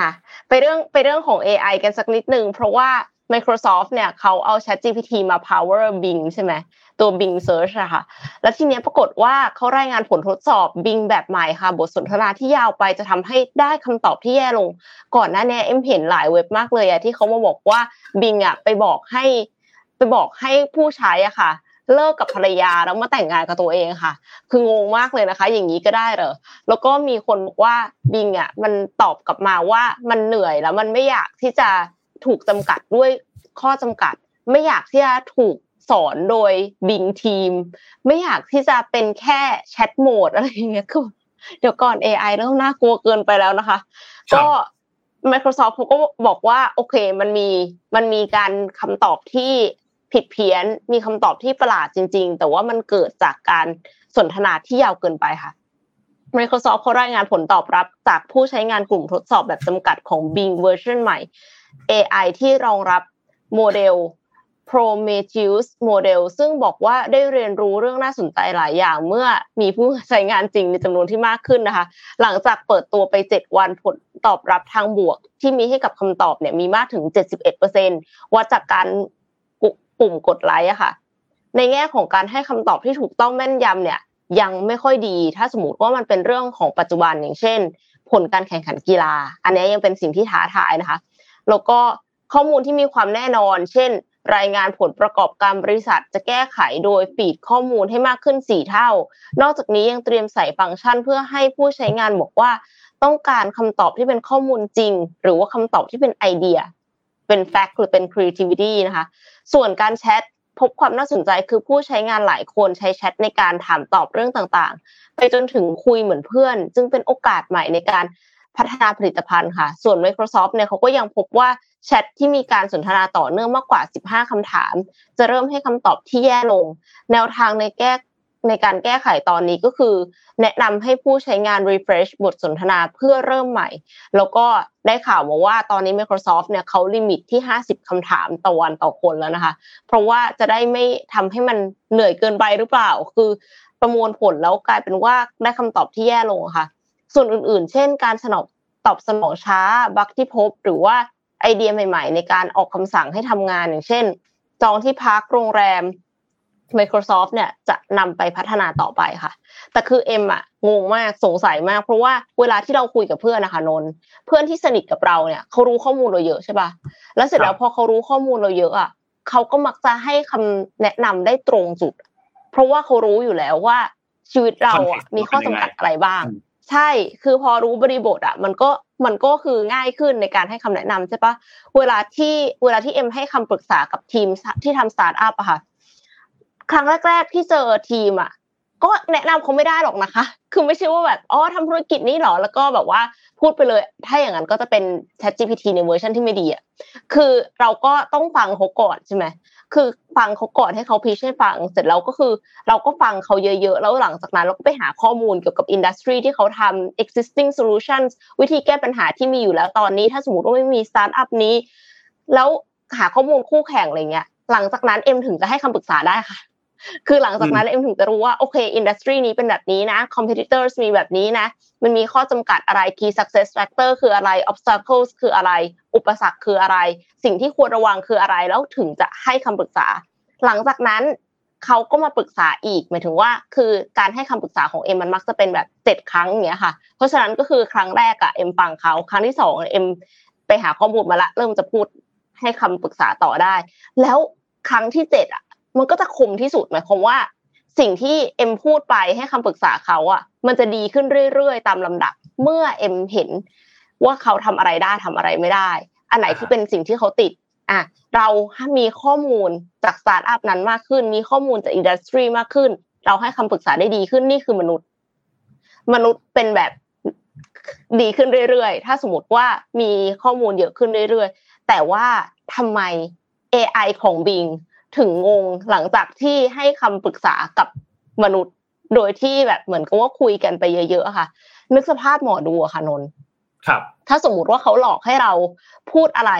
ไปเรื่องไปเรื่องของ AI กันสักนิดหนึ่งเพราะว่า Microsoft เนี่ยเขาเอา ChatGPT มา power Bing ใช่ไหม ตัว Bing Search อะค่ะ แล้วทีเนี้ยปรากฏว่าเขารายงานผลทดสอบ Bing แบบใหม่ค่ะ บทสนทนาที่ยาวไปจะทำให้ได้คำตอบที่แย่ลง ก่อนหน้านี้เอ็มเห็นหลายเว็บมากเลยอะที่เขามาบอกว่า Bing อะไปบอกให้ ไปบอกให้ผู้ใช้อะค่ะเลิกกับภรรยาแล้วมาแต่งงานกับตัวเองค่ะ คืองงมากเลยนะคะ อย่างนี้ก็ได้เหรอแล้วก็มีคนบอกว่าบิงอะมันตอบกลับมาว่ามันเหนื่อยแล้วมันไม่อยากที่จะถูกจำกัดด้วยข้อจำกัด ไม่อยากที่จะถูก สอนโดยบิงทีม ไม่อยากที่จะเป็นแค่แชทโหมดอะไรอย่างเงี้ยคือเดี๋ยวก่อน AI เริ่มน่ากลัวเกินไปแล้วนะคะ ก็ Microsoft เขาก็บอกว่า โอเคมันมีมันมีการคำตอบที่ผิดเพี้ยน มีคำตอบที่ประหลาดจริง ๆ แต่ว่ามันเกิดจากการสนทนาที่ยาวเกินไปค่ะ Microsoft เขารายงานผลตอบรับจากผู้ใช้งานกลุ่มทดสอบแบบจำกัดของ Bing เวอร์ชันใหม่ AI ที่รองรับโมเดล Prometheus โมเดลซึ่งบอกว่าได้เรียนรู้เรื่องน่าสนใจหลายอย่าง เมื่อมีผู้ใช้งานจริงในจำนวนที่มากขึ้นนะคะ หลังจากเปิดตัวไป 7 วันผลตอบรับทางบวก ที่มีให้กับคำตอบเนี่ยมีมากถึง 71%วัดจากการปุ่มกดไลค์อะค่ะ ในแง่ของการให้คำตอบที่ถูกต้องแม่นยำเนี่ยยังไม่ค่อยดี ถ้าสมมติว่ามันเป็นเรื่องของปัจจุบันอย่างเช่น ผลการแข่งขันกีฬา อันนี้ยังเป็นสิ่งที่ท้าทายนะคะ แล้วก็ข้อมูลที่มีความแน่นอน เช่น รายงานผลประกอบการบริษัทจะแก้ไขโดยฟีดข้อมูลให้มากขึ้น 4 เท่า นอกจากนี้ยังเตรียมใส่ฟังก์ชันเพื่อให้ผู้ใช้งานบอกว่า ต้องการคำตอบที่เป็นข้อมูลจริง หรือว่าคำตอบที่เป็นไอเดีย เป็นแฟกต์หรือเป็น creativity นะคะ ส่วนการแชทพบความน่าสนใจคือผู้ใช้งานหลายคนใช้แชทในการถามตอบเรื่องต่างๆ ไปจนถึงคุยเหมือนเพื่อนซึ่งเป็นโอกาสใหม่ในการพัฒนาผลิตภัณฑ์ค่ะ ส่วน Microsoft เนี่ยเขาก็ยังพบว่า แชทที่มีการสนทนาต่อเนื่องมากกว่า 15คำถาม จะเริ่มให้คำตอบที่แย่ลง แนวทางในแก้ในการแก้ไขตอนนี้ก็คือ แนะนำให้ผู้ใช้งาน refresh บทสนทนาเพื่อเริ่มใหม่ แล้วก็ได้ข่าวมาว่าตอนนี้ Microsoft เนี่ยเขาลิมิตที่ 50คำถามต่อวันต่อคนแล้วนะคะ เพราะว่าจะได้ไม่ทำให้มันเหนื่อยเกินไปหรือเปล่า คือประมวลผลแล้วกลายเป็นว่าได้คำตอบที่แย่ลงค่ะ ส่วนอื่นๆ เช่น การสนองตอบสนองช้าบั๊กที่พบ หรือว่า ไอเดียใหม่ ๆ ในการออกคำสั่งให้ทำงานอย่างเช่น จองที่พักโรงแรม Microsoft เนี่ยจะนำไปพัฒนาต่อไปค่ะ แต่คือเอ็มอะงงมากสงสัยมาก เพราะว่าเวลาที่เราคุยกับเพื่อนนะคะนนเพื่อนที่สนิทกับเราเนี่ยเขารู้ข้อมูลเราเยอะใช่ปะแล้วเสร็จแล้วพอเขารู้ข้อมูลเราเยอะอะเขาก็มักจะให้คำแนะนำได้ตรงจุด เพราะว่าเขารู้อยู่แล้วว่าชีวิตเราอะมีข้อจำกัดอะไรบ้าง ใช่คือพอรู้บริบทอะมันก็ มันก็คือง่ายขึ้นในการให้คำแนะนำใช่ปะเวลาที่เวลาที่เอ็มให้คำปรึกษากับทีมที่ทำสตาร์ทอัพอะค่ะ ครั้งแรก ๆ ที่เจอทีมอะก็แนะนำเขาไม่ได้หรอกนะคะ คือไม่ใช่ว่าแบบอ๋อทำธุรกิจนี้หรอ แล้วก็แบบว่าพูดไปเลย ถ้าอย่างนั้นก็จะเป็น Chat GPT ในเวอร์ชันที่ไม่ดีอะ คือเราก็ต้องฟังเขาก่อนใช่ไหม คือฟังเขาก่อนให้เขา pitch ให้ฟัง เสร็จแล้วก็คือ เราก็ฟังเขาเยอะๆ แล้วหลังจากนั้นเราก็ไปหาข้อมูลเกี่ยวกับ industry ที่เขาทำ existing solutions วิธีแก้ปัญหาที่มีอยู่แล้วตอนนี้ ถ้าสมมติว่าไม่มีสตาร์ทอัพนี้ แล้วหาข้อมูลคู่แข่งอะไรเงี้ย หลังจากนั้นเอ็มถึงจะให้คำปรึกษาได้ค่ะ คือหลังจากนั้นเอ็มถึงจะรู้ว่าโอเค industry นี้เป็นแบบนี้นะ competitor มีแบบนี้นะ มันมีข้อจำกัดอะไร key success factor คืออะไร obstacles คืออะไร อุปสรรคคืออะไร สิ่งที่ควรระวังคืออะไรแล้วถึงจะให้คำปรึกษา หลังจากนั้นเขาก็มาปรึกษาอีกหมายถึงว่า คือการให้คำปรึกษาของเอ็มมันมักจะเป็นแบบเจ็ดครั้งอย่างเงี้ยค่ะ เพราะฉะนั้นก็คือครั้งแรกอะเอ็มฟังเขาครั้งที่สองเอ็มไปหาข้อมูลมาละเริ่มจะพูดให้คำปรึกษาต่อได้ แล้วครั้งที่เจ็ดอะ มันก็จะคมที่สุดหมายความว่า สิ่งที่เอ็มพูดไปให้คำปรึกษาเขาอะ มันจะดีขึ้นเรื่อยๆ ตามลำดับ เมื่อเอ็มเห็น ว่าเขาทำอะไรได้ทำอะไรไม่ได้ อันไหนที่เป็นสิ่งที่เขาติดอะเรามีข้อมูลจากสตาร์ทอัพนั้นมากขึ้น มีข้อมูลจาก industry มากขึ้น เราให้คำปรึกษาได้ดีขึ้นนี่คือมนุษย์ มนุษย์เป็นแบบดีขึ้นเรื่อยๆ ถ้าสมมติว่ามีข้อมูลเยอะขึ้นเรื่อยๆ แต่ว่าทำไม AI ของ Bing ถึงงงหลังจากที่ให้คำปรึกษากับมนุษย์ โดยที่แบบเหมือนกับว่าคุยกันไปเยอะๆค่ะ นึกสภาพหมอดูอะค่ะนนครับ ถ้าสมมุติว่าเขาหลอกให้เราพูดอะไร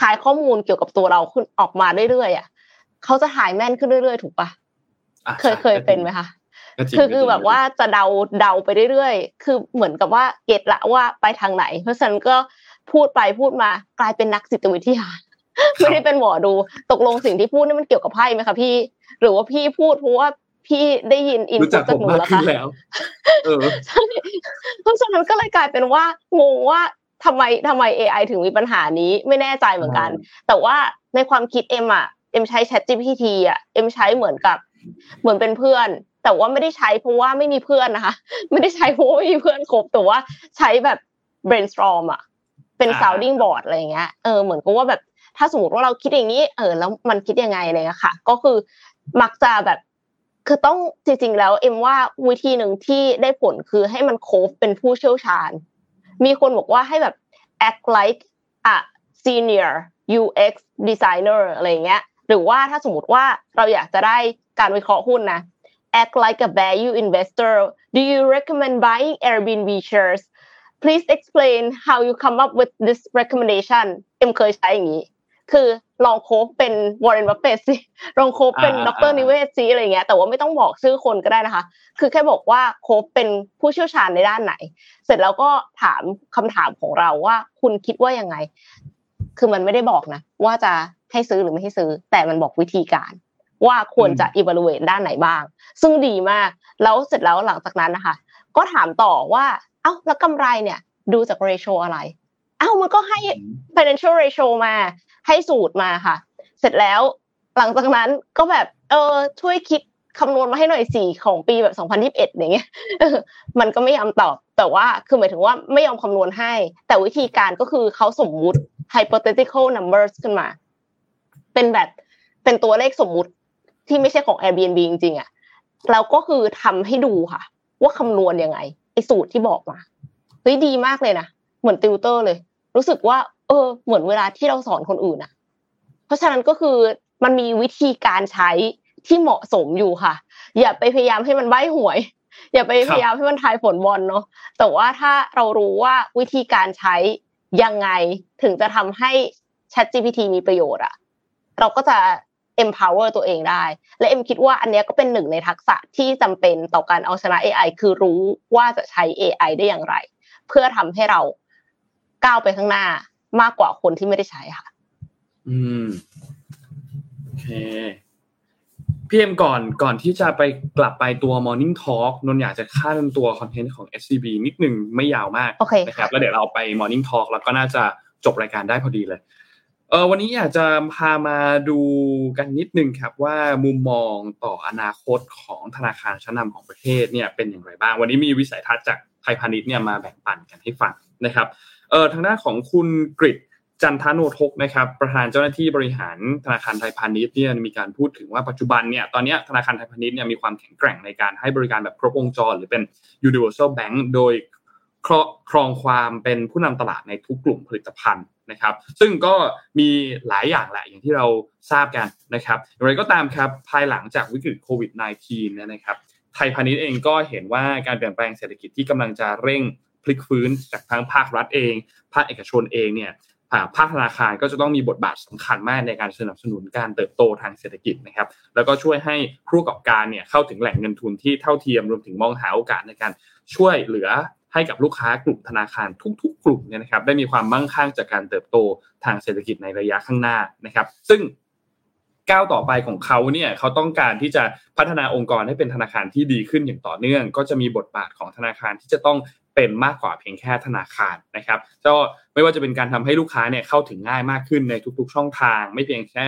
ขายข้อมูลเกี่ยวกับตัวเราขึ้นออกมาเรื่อยๆอะเขาจะหายแม่นขึ้นเรื่อยๆ ถูกปะเคยเคยเป็นไหมคะคือคือแบบว่าจะเดาเดาไปเรื่อยๆ คือเหมือนกับว่าเก็ตละว่าไปทางไหน เพราะฉะนั้นก็พูดไปพูดมากลายเป็นนักจิตวิทยา ไม่ได้เป็นหมอดู ตกลงสิ่งที่พูดนี่มันเกี่ยวกับไพ่ไหมคะพี่ หรือว่าพี่พูดเพราะว่าพี่ได้ยินอินพุตจากหนูแล้วคะเพราะฉะนั้นก็เลยกลายเป็นว่างงว่าทำไมทำไม AI ถึงมีปัญหานี้ไม่แน่ใจเหมือนกัน แต่ว่าในความคิดเอ็มอะเอ็มใช้ Chat GPT อะเอ็มใช้เหมือนกับเหมือนเป็นเพื่อน แต่ว่าไม่ได้ใช้เพราะว่าไม่มีเพื่อนนะคะ ไม่ได้ใช้เพราะว่าไม่มีเพื่อนครบแต่ว่าใช้แบบ brainstorm อะเป็น sounding board อะไรเงี้ยเออเหมือนกับว่าแบบ ถ้าสมมติว่าเราคิดอย่างนี้ เออ แล้วมันคิดยังไงเงี้ยค่ะ ก็คือมักจะแบบคือต้องจริงๆแล้วเอ็มว่าวิธีหนึ่งที่ได้ผลคือให้มันโคฟเป็นผู้เชี่ยวชาญ มีคนบอกว่าให้แบบ act like a senior UX designer อะไรเงี้ย หรือว่าถ้าสมมติว่าเราอยากจะได้การวิเคราะห์หุ้นนะ act like a value investor do you recommend buying Airbnb shares please explain how you come up with this recommendation เอ็มเคยใช้อย่างนี้ คือลองโคฟเป็นวอร์เรนบัฟเฟตสิลองโคฟเป็นดร.นิเวศน์สิอะไรเงี้ยแต่ว่าไม่ต้องบอกชื่อคนก็ได้นะคะ คือแค่บอกว่าโคฟเป็นผู้เชี่ยวชาญในด้านไหน เสร็จแล้วก็ถามคำถามของเราว่าคุณคิดว่ายังไง คือมันไม่ได้บอกนะ ว่าจะให้ซื้อหรือไม่ให้ซื้อ แต่มันบอกวิธีการ ว่าควรจะ evaluate ด้านไหนบ้าง ซึ่งดีมากแล้วเสร็จแล้วหลังจากนั้นนะคะ ก็ถามต่อว่าเอ้าแล้วกำไรเนี่ย ดูจาก ratio อะไรเอ้ามันก็ให้ financial ratio มา ให้สูตรมาค่ะ เสร็จแล้วหลังจากนั้นก็แบบเออช่วยคิดคำนวณมาให้หน่อยสี่ของปีแบบ 2021อย่างเงี้ยมันก็ไม่ยอมตอบ แต่ว่าคือหมายถึงว่าไม่ยอมคำนวณให้ แต่วิธีการก็คือเขาสมมุติ hypothetical numbers ขึ้นมา เป็นแบบเป็นตัวเลขสมมุติที่ไม่ใช่ของ Airbnb จริงๆอะแล้วก็คือทำให้ดูค่ะ ว่าคำนวณยังไงไอ้สูตรที่บอกมาเฮ้ยดีมากเลยนะเหมือนติวเตอร์เลย รู้สึกว่า เออ เหมือนเวลาที่เราสอนคนอื่นอะเพราะฉะนั้นก็คือมันมีวิธีการใช้ที่เหมาะสมอยู่ค่ะ อย่าไปพยายามให้มันใบ้หวย อย่าไปพยายามให้มันทายผลบอลเนาะแต่ว่าถ้าเรารู้ว่าวิธีการใช้ยังไงถึงจะทำให้ Chat GPT มีประโยชน์อะเราก็จะ empower ตัวเองได้ และเอ็มคิดว่าอันนี้ก็เป็นหนึ่งในทักษะที่จำเป็นต่อการเอาชนะ AI คือรู้ว่าจะใช้ AI ได้อย่างไร เพื่อทำให้เราก้าวไปข้างหน้า มากกว่าคนที่ไม่ได้ใช้ค่ะ อืมโอเคพี่เอ็มก่อนก่อนที่จะไปกลับไปตัว Morning Talk นนอยากจะข้ามตัวคอนเทนต์ของ SCB นิดนึงไม่ยาวมากโอเคนะครับแล้วเดี๋ยวเราไป Morning Talk แล้วก็น่าจะจบรายการได้พอดีเลยเออวันนี้อยากจะพามาดูกันนิดนึงครับว่ามุมมองต่ออนาคตของธนาคารชั้นนำของประเทศเนี่ยเป็นอย่างไรบ้าง วันนี้มีวิสัยทัศน์จากไทยพาณิชย์เนี่ยมาแบ่งปันกันให้ฟังนะครับเออทางด้านของคุณกริจันทโนทกนะครับประธานเจ้าหน้าที่บริหารธนาคารไทยพาณิชย์เนี่ยมีการพูดถึงว่าปัจจุบันเนี่ยตอนนี้ธนาคารไทยพาณิชย์เนี่ยมีความแข็งแกร่งในการให้บริการแบบครบวงจร หรือเป็น universal bank โดยครองความเป็นผู้นำตลาดในทุกกลุ่มผลิตภัณฑ์นะครับ ซึ่งก็มีหลายอย่างแหละอย่างที่เราทราบกันนะครับอย่างไรก็ตามครับภายหลังจากวิกฤตโควิด -19 นะครับไทยพาณิชย์เองก็เห็นว่าการเปลี่ยนแปลงเศรษฐกิจที่กำลังจะเร่ง พลิกฟื้นจากทั้งภาครัฐเอง ภาคเอกชนเองเนี่ยภาคธนาคารก็จะต้องมีบทบาทสำคัญมากในการสนับสนุนการเติบโตทางเศรษฐกิจนะครับ แล้วก็ช่วยให้ผู้ประกอบการเนี่ยเข้าถึงแหล่งเงินทุนที่เท่าเทียมรวมถึงมองหาโอกาสในการช่วยเหลือให้กับลูกค้ากลุ่มธนาคารทุก ๆ กลุ่มเนี่ยนะครับ ได้มีความมั่งคั่งจากการเติบโตทางเศรษฐกิจในระยะข้างหน้านะครับ ซึ่งก้าวต่อไปของเขาเนี่ยเขาต้องการที่จะพัฒนาองค์กรให้เป็นธนาคารที่ดีขึ้นอย่างต่อเนื่อง ก็จะมีบทบาทของธนาคารที่จะต้อง เป็นมากกว่าเพียงแค่ธนาคารนะครับก็ไม่ว่าจะเป็นการทำให้ลูกค้าเนี่ยเข้าถึงง่ายมากขึ้นในทุกๆ ช่องทาง ไม่เพียงแค่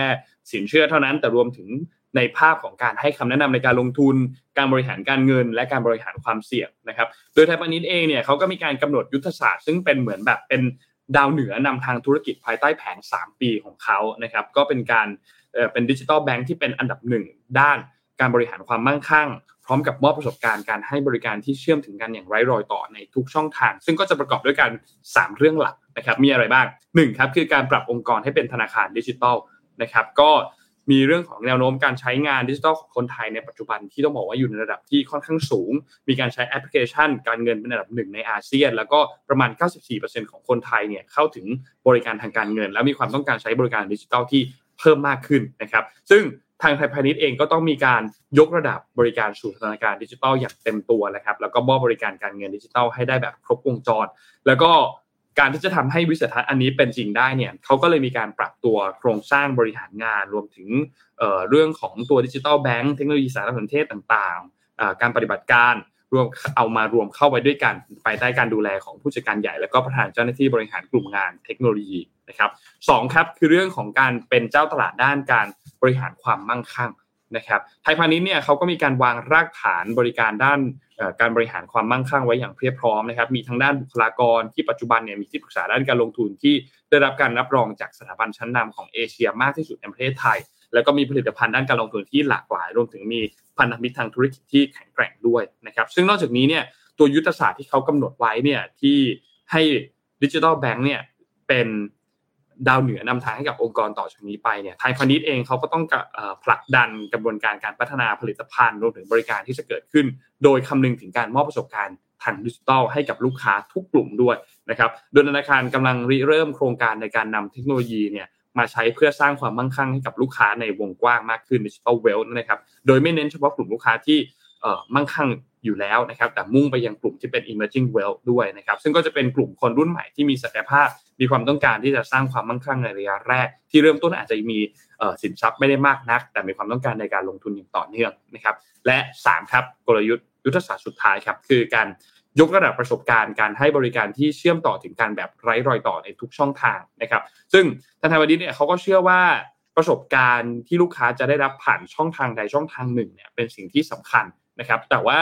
สินเชื่อเท่านั้น แต่รวมถึงในภาพของการให้คำแนะนำในการลงทุน การบริหารการเงิน และการบริหารความเสี่ยงนะครับ โดยไทยพาณิชย์เองเนี่ยเขาก็มีการกำหนดยุทธศาสตร์ ซึ่งเป็นเหมือนแบบเป็นดาวเหนือนำทางธุรกิจภายใต้แผน 3 ปีของเขานะครับ ก็เป็นการเป็นดิจิทัลแบงค์ที่เป็นอันดับหนึ่งด้านการบริหารความมั่งคั่ง ร้อมกับมอบประสบการณ์การให้บริการที่เชื่อมถึงกันอย่างไร้รอยต่อในทุกช่องทาง ซึ่งก็จะประกอบด้วยกัน 3 เรื่องหลักนะครับมีอะไรบ้าง1ครับคือการปรับองค์กรให้เป็นธนาคารดิจิทัลนะครับก็มีเรื่องของแนวโน้มการใช้งานดิจิทัลของคนไทยในปัจจุบันที่ต้องบอกว่าอยู่ในระดับที่ค่อนข้างสูง มีการใช้แอปพลิเคชัน การเงินเป็นอันดับหนึ่งในอาเซียน แล้วก็ประมาณ 94%ของคนไทยเนี่ยเข้าถึงบริการทางการเงิน และมีความต้องการใช้บริการดิจิทัลที่เพิ่มมากขึ้นนะครับ ซึ่ง ทางไทยพาณิชย์เองก็ต้องมีการยกระดับบริการสู่ธนาคารณ์ดิจิทัลอย่างเต็มตัวนะครับ แล้วก็มอบบริการการเงินดิจิทัลให้ได้แบบครบวงจร แล้วก็การที่จะทำให้วิสัยทัศน์อันนี้เป็นจริงได้เนี่ยเขาก็เลยมีการปรับตัวโครงสร้างบริหารงาน รวมถึงเรื่องของตัวดิจิทัลแบงก์เทคโนโลยีสารสนเทศต่างๆ การปฏิบัติการรวมเอามารวมเข้าไว้ด้วยกันภายใต้การดูแลของผู้จัดการใหญ่ และก็ประธานเจ้าหน้าที่บริหารกลุ่มงานเทคโนโลยีนะครับสองครับคือเรื่องของการเป็นเจ้าตลาดด้านการ บริหารความมั่งคั่งนะครับไทยพาณิชย์เนี่ยเขาก็มีการวางรากฐานบริการด้านการบริหารความมั่งคั่งไว้อย่างเพียบพร้อมนะครับ มีทั้งด้านบุคลากรที่ปัจจุบันเนี่ยมีที่ปรึกษาด้านการลงทุนที่ได้รับการรับรองจากสถาบันชั้นนำของเอเชียมากที่สุดในประเทศไทย แล้วก็มีผลิตภัณฑ์ด้านการลงทุนที่หลากหลาย รวมถึงมีพันธมิตรทางธุรกิจที่แข็งแกร่งด้วยนะครับ ซึ่งนอกจากนี้เนี่ยตัวยุทธศาสตร์ที่เขากำหนดไว้เนี่ยที่ให้ดิจิทัลแบงก์เนี่ยเป็น ดาวเหนือนำทางให้กับองค์กรต่อจากนี้ไปเนี่ยไทยพาณิชย์เองเขาก็ต้องผลักดันกระบวนการการพัฒนาผลิตภัณฑ์รวมถึงบริการที่จะเกิดขึ้น โดยคำนึงถึงการมอบประสบการณ์ทางดิจิทัลให้กับลูกค้าทุกกลุ่มด้วยนะครับโดยธนาคารกำลังริเริ่มโครงการในการนำเทคโนโลยีเนี่ยมาใช้เพื่อสร้างความมั่งคั่งให้กับลูกค้าในวงกว้างมากขึ้นดิจิทัลเวลนะครับโดยไม่เน้นเฉพาะกลุ่มลูกค้าที่มั่งคั่ง อยู่แล้วนะครับแต่มุ่งไปยังกลุ่มที่เป็น emerging wealth ด้วยนะครับซึ่งก็จะเป็นกลุ่มคนรุ่นใหม่ที่มีศักยภาพ มีความต้องการที่จะสร้างความมั่งคั่งในระยะแรก ที่เริ่มต้นอาจจะมีสินทรัพย์ไม่ได้มากนัก แต่มีความต้องการในการลงทุนอย่างต่อเนื่องนะครับและ3ครับกลยุทธ์ยุทธศาสตร์สุดท้ายครับคือการยกระดับประสบการณ์การให้บริการที่เชื่อมต่อถึงการแบบไร้รอยต่อในทุกช่องทางนะครับ ซึ่งธนาคารวันนี้เนี่ยเขาก็เชื่อว่าประสบการณ์ที่ลูกค้าจะได้รับผ่านช่องทางใดช่องทางหนึ่งเนี่ยเป็นสิ่งที่สำคัญนะครับ แต่ว่า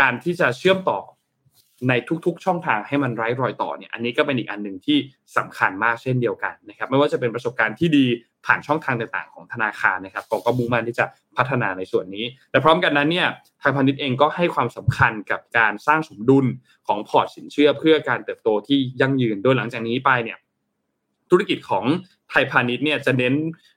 การที่จะเชื่อมต่อในทุกๆ ช่องทางให้มันไร้รอยต่อเนี่ยอันนี้ก็เป็นอีกอันหนึ่งที่สำคัญมากเช่นเดียวกันนะครับไม่ว่าจะเป็นประสบการณ์ที่ดีผ่านช่องทางต่างๆ ของธนาคารนะครับกก็มุ่งมั่นที่จะพัฒนาในส่วนนี้ แต่พร้อมกันนั้นเนี่ยทางพาณิชย์เองก็ให้ความสำคัญกับการสร้างสมดุลของพอร์ตสินเชื่อ เพื่อการเติบโตที่ยั่งยืนโดยหลังจากนี้ไปเนี่ยธุรกิจของไทยพาณิชย์เนี่ยจะเน้น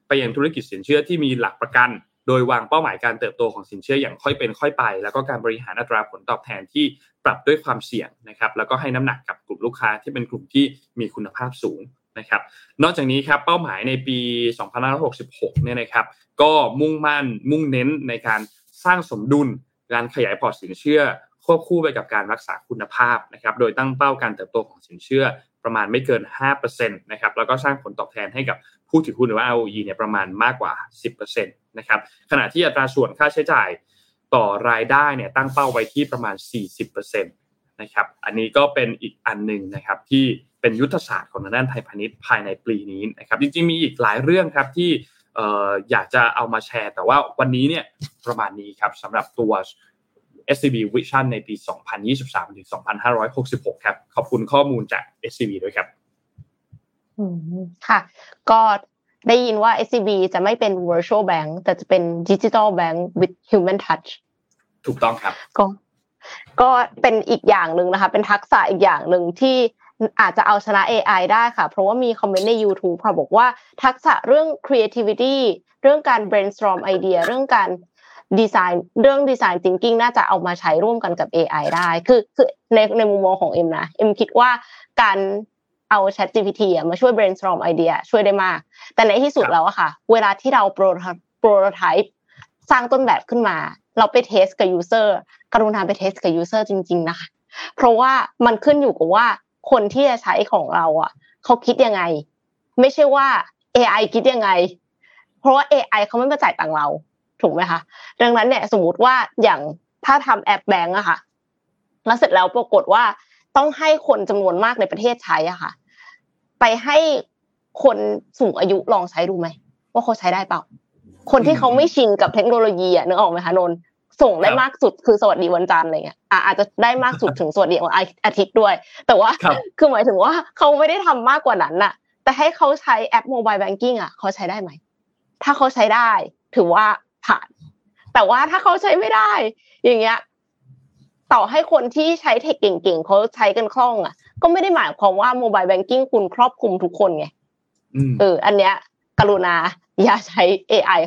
ไปยังธุรกิจสินเชื่อที่มีหลักประกัน โดยวางเป้าหมายการเติบโตของสินเชื่ออย่างค่อยเป็นค่อยไป แล้วก็การบริหารอัตราผลตอบแทนที่ปรับด้วยความเสี่ยงนะครับแล้วก็ให้น้ำหนักกับกลุ่มลูกค้าที่เป็นกลุ่มที่มีคุณภาพสูงนะครับนอกจากนี้ครับเป้าหมายในปี 2566 เนี่ยนะครับก็มุ่งมั่นมุ่งเน้นในการสร้างสมดุลการขยายพอร์ตสินเชื่อ ควบคู่ไปกับการรักษาคุณภาพนะครับโดยตั้งเป้าการเติบโตของสินเชื่อประมาณไม่เกิน 5%นะครับแล้วก็สร้างผลตอบแทนให้กับผู้ถือหุ้นหรือว่า ROE เนี่ยประมาณมากกว่า 10%นะครับขณะที่อัตราส่วนค่าใช้จ่ายต่อรายได้เนี่ยตั้งเป้าไว้ที่ประมาณ 40%นะครับอันนี้ก็เป็นอีกอันหนึ่งนะครับที่เป็นยุทธศาสตร์ของทางด้านไทยพาณิชย์ภายในปีนี้นะครับจริงๆมีอีกหลายเรื่องครับที่อยากจะเอามาแชร์ แต่ว่าวันนี้เนี่ยประมาณนี้ครับสำหรับตัว SCB Vision ในปี 2023 ถึง 2566 ครับ ขอบคุณข้อมูลจาก SCB ด้วยครับค่ะ ก็ ได้ยินว่า SCB จะไม่เป็น virtual bank แต่จะเป็น digital bank with human touch ถูกต้องครับ ก็ก็เป็นอีกอย่างหนึ่งนะคะ เป็นทักษะอีกอย่างหนึ่งที่อาจจะเอาชนะ AI ได้ค่ะ เพราะว่ามีคอมเมนต์ใน YouTube ค่ะบอกว่าทักษะเรื่อง creativity เรื่องการ brainstorm ไอเดีย เรื่องการดีไซน์เรื่องดีไซน์ thinking น่าจะเอามาใช้ร่วมกันกับ AI ได้ คือคือในในมุมมองของเอ็มนะ เอ็มคิดว่าการ เอา Chat GPT มาช่วย brainstorm ไอเดียช่วยได้มาก แต่ในที่สุดแล้วอะค่ะ เวลาที่เราโปรโปรโท t สร้างต้นแบบขึ้นมา เราไปเทสกับ user กรุณาไปเทสกับ user จริง ๆ นะคะ เพราะว่ามันขึ้นอยู่กับว่าคนที่จะใช้ของเราอะเขาคิดยังไง ไม่ใช่ว่า AI คิดยังไง เพราะว่า AI เขาไม่มาจ่ายตังเรา ถูกไหมคะ ดังนั้นเนี่ยสมมติว่าอย่างถ้าทำแอปแบงก์อะค่ะ แล้วเสร็จแล้วปรากฏว่าต้องให้คนจำนวนมากในประเทศใช้อะค่ะ ไปให้คนสูงอายุลองใช้ดูไหมว่าเขาใช้ได้เปล่า คนที่เขาไม่ชินกับเทคโนโลยีอะนึกออกไหมคะนนส่งได้มากสุดคือสวัสดีวันจันทร์อะไรเงี้ยอาจจะได้มากสุดถึงสวัสดีวันอาทิตย์ด้วย แต่ว่าคือหมายถึงว่าเขาไม่ได้ทำมากกว่านั้นน่ะ แต่ให้เขาใช้แอปโมบายแบงกิ้งอะเขาใช้ได้ไหมถ้าเขาใช้ได้ ถือว่าผ่าน แต่ว่าถ้าเขาใช้ไม่ได้ อย่างเงี้ย ต่อให้คนที่ใช้ tech เก่งๆเขาใช้กันคล่องอะ ก็ไม่ได้หมายความว่าโมบายแบงกิ้งคุณครอบคลุมทุกคนไงเออ อันเนี้ย กรุณาอย่าใช้ AI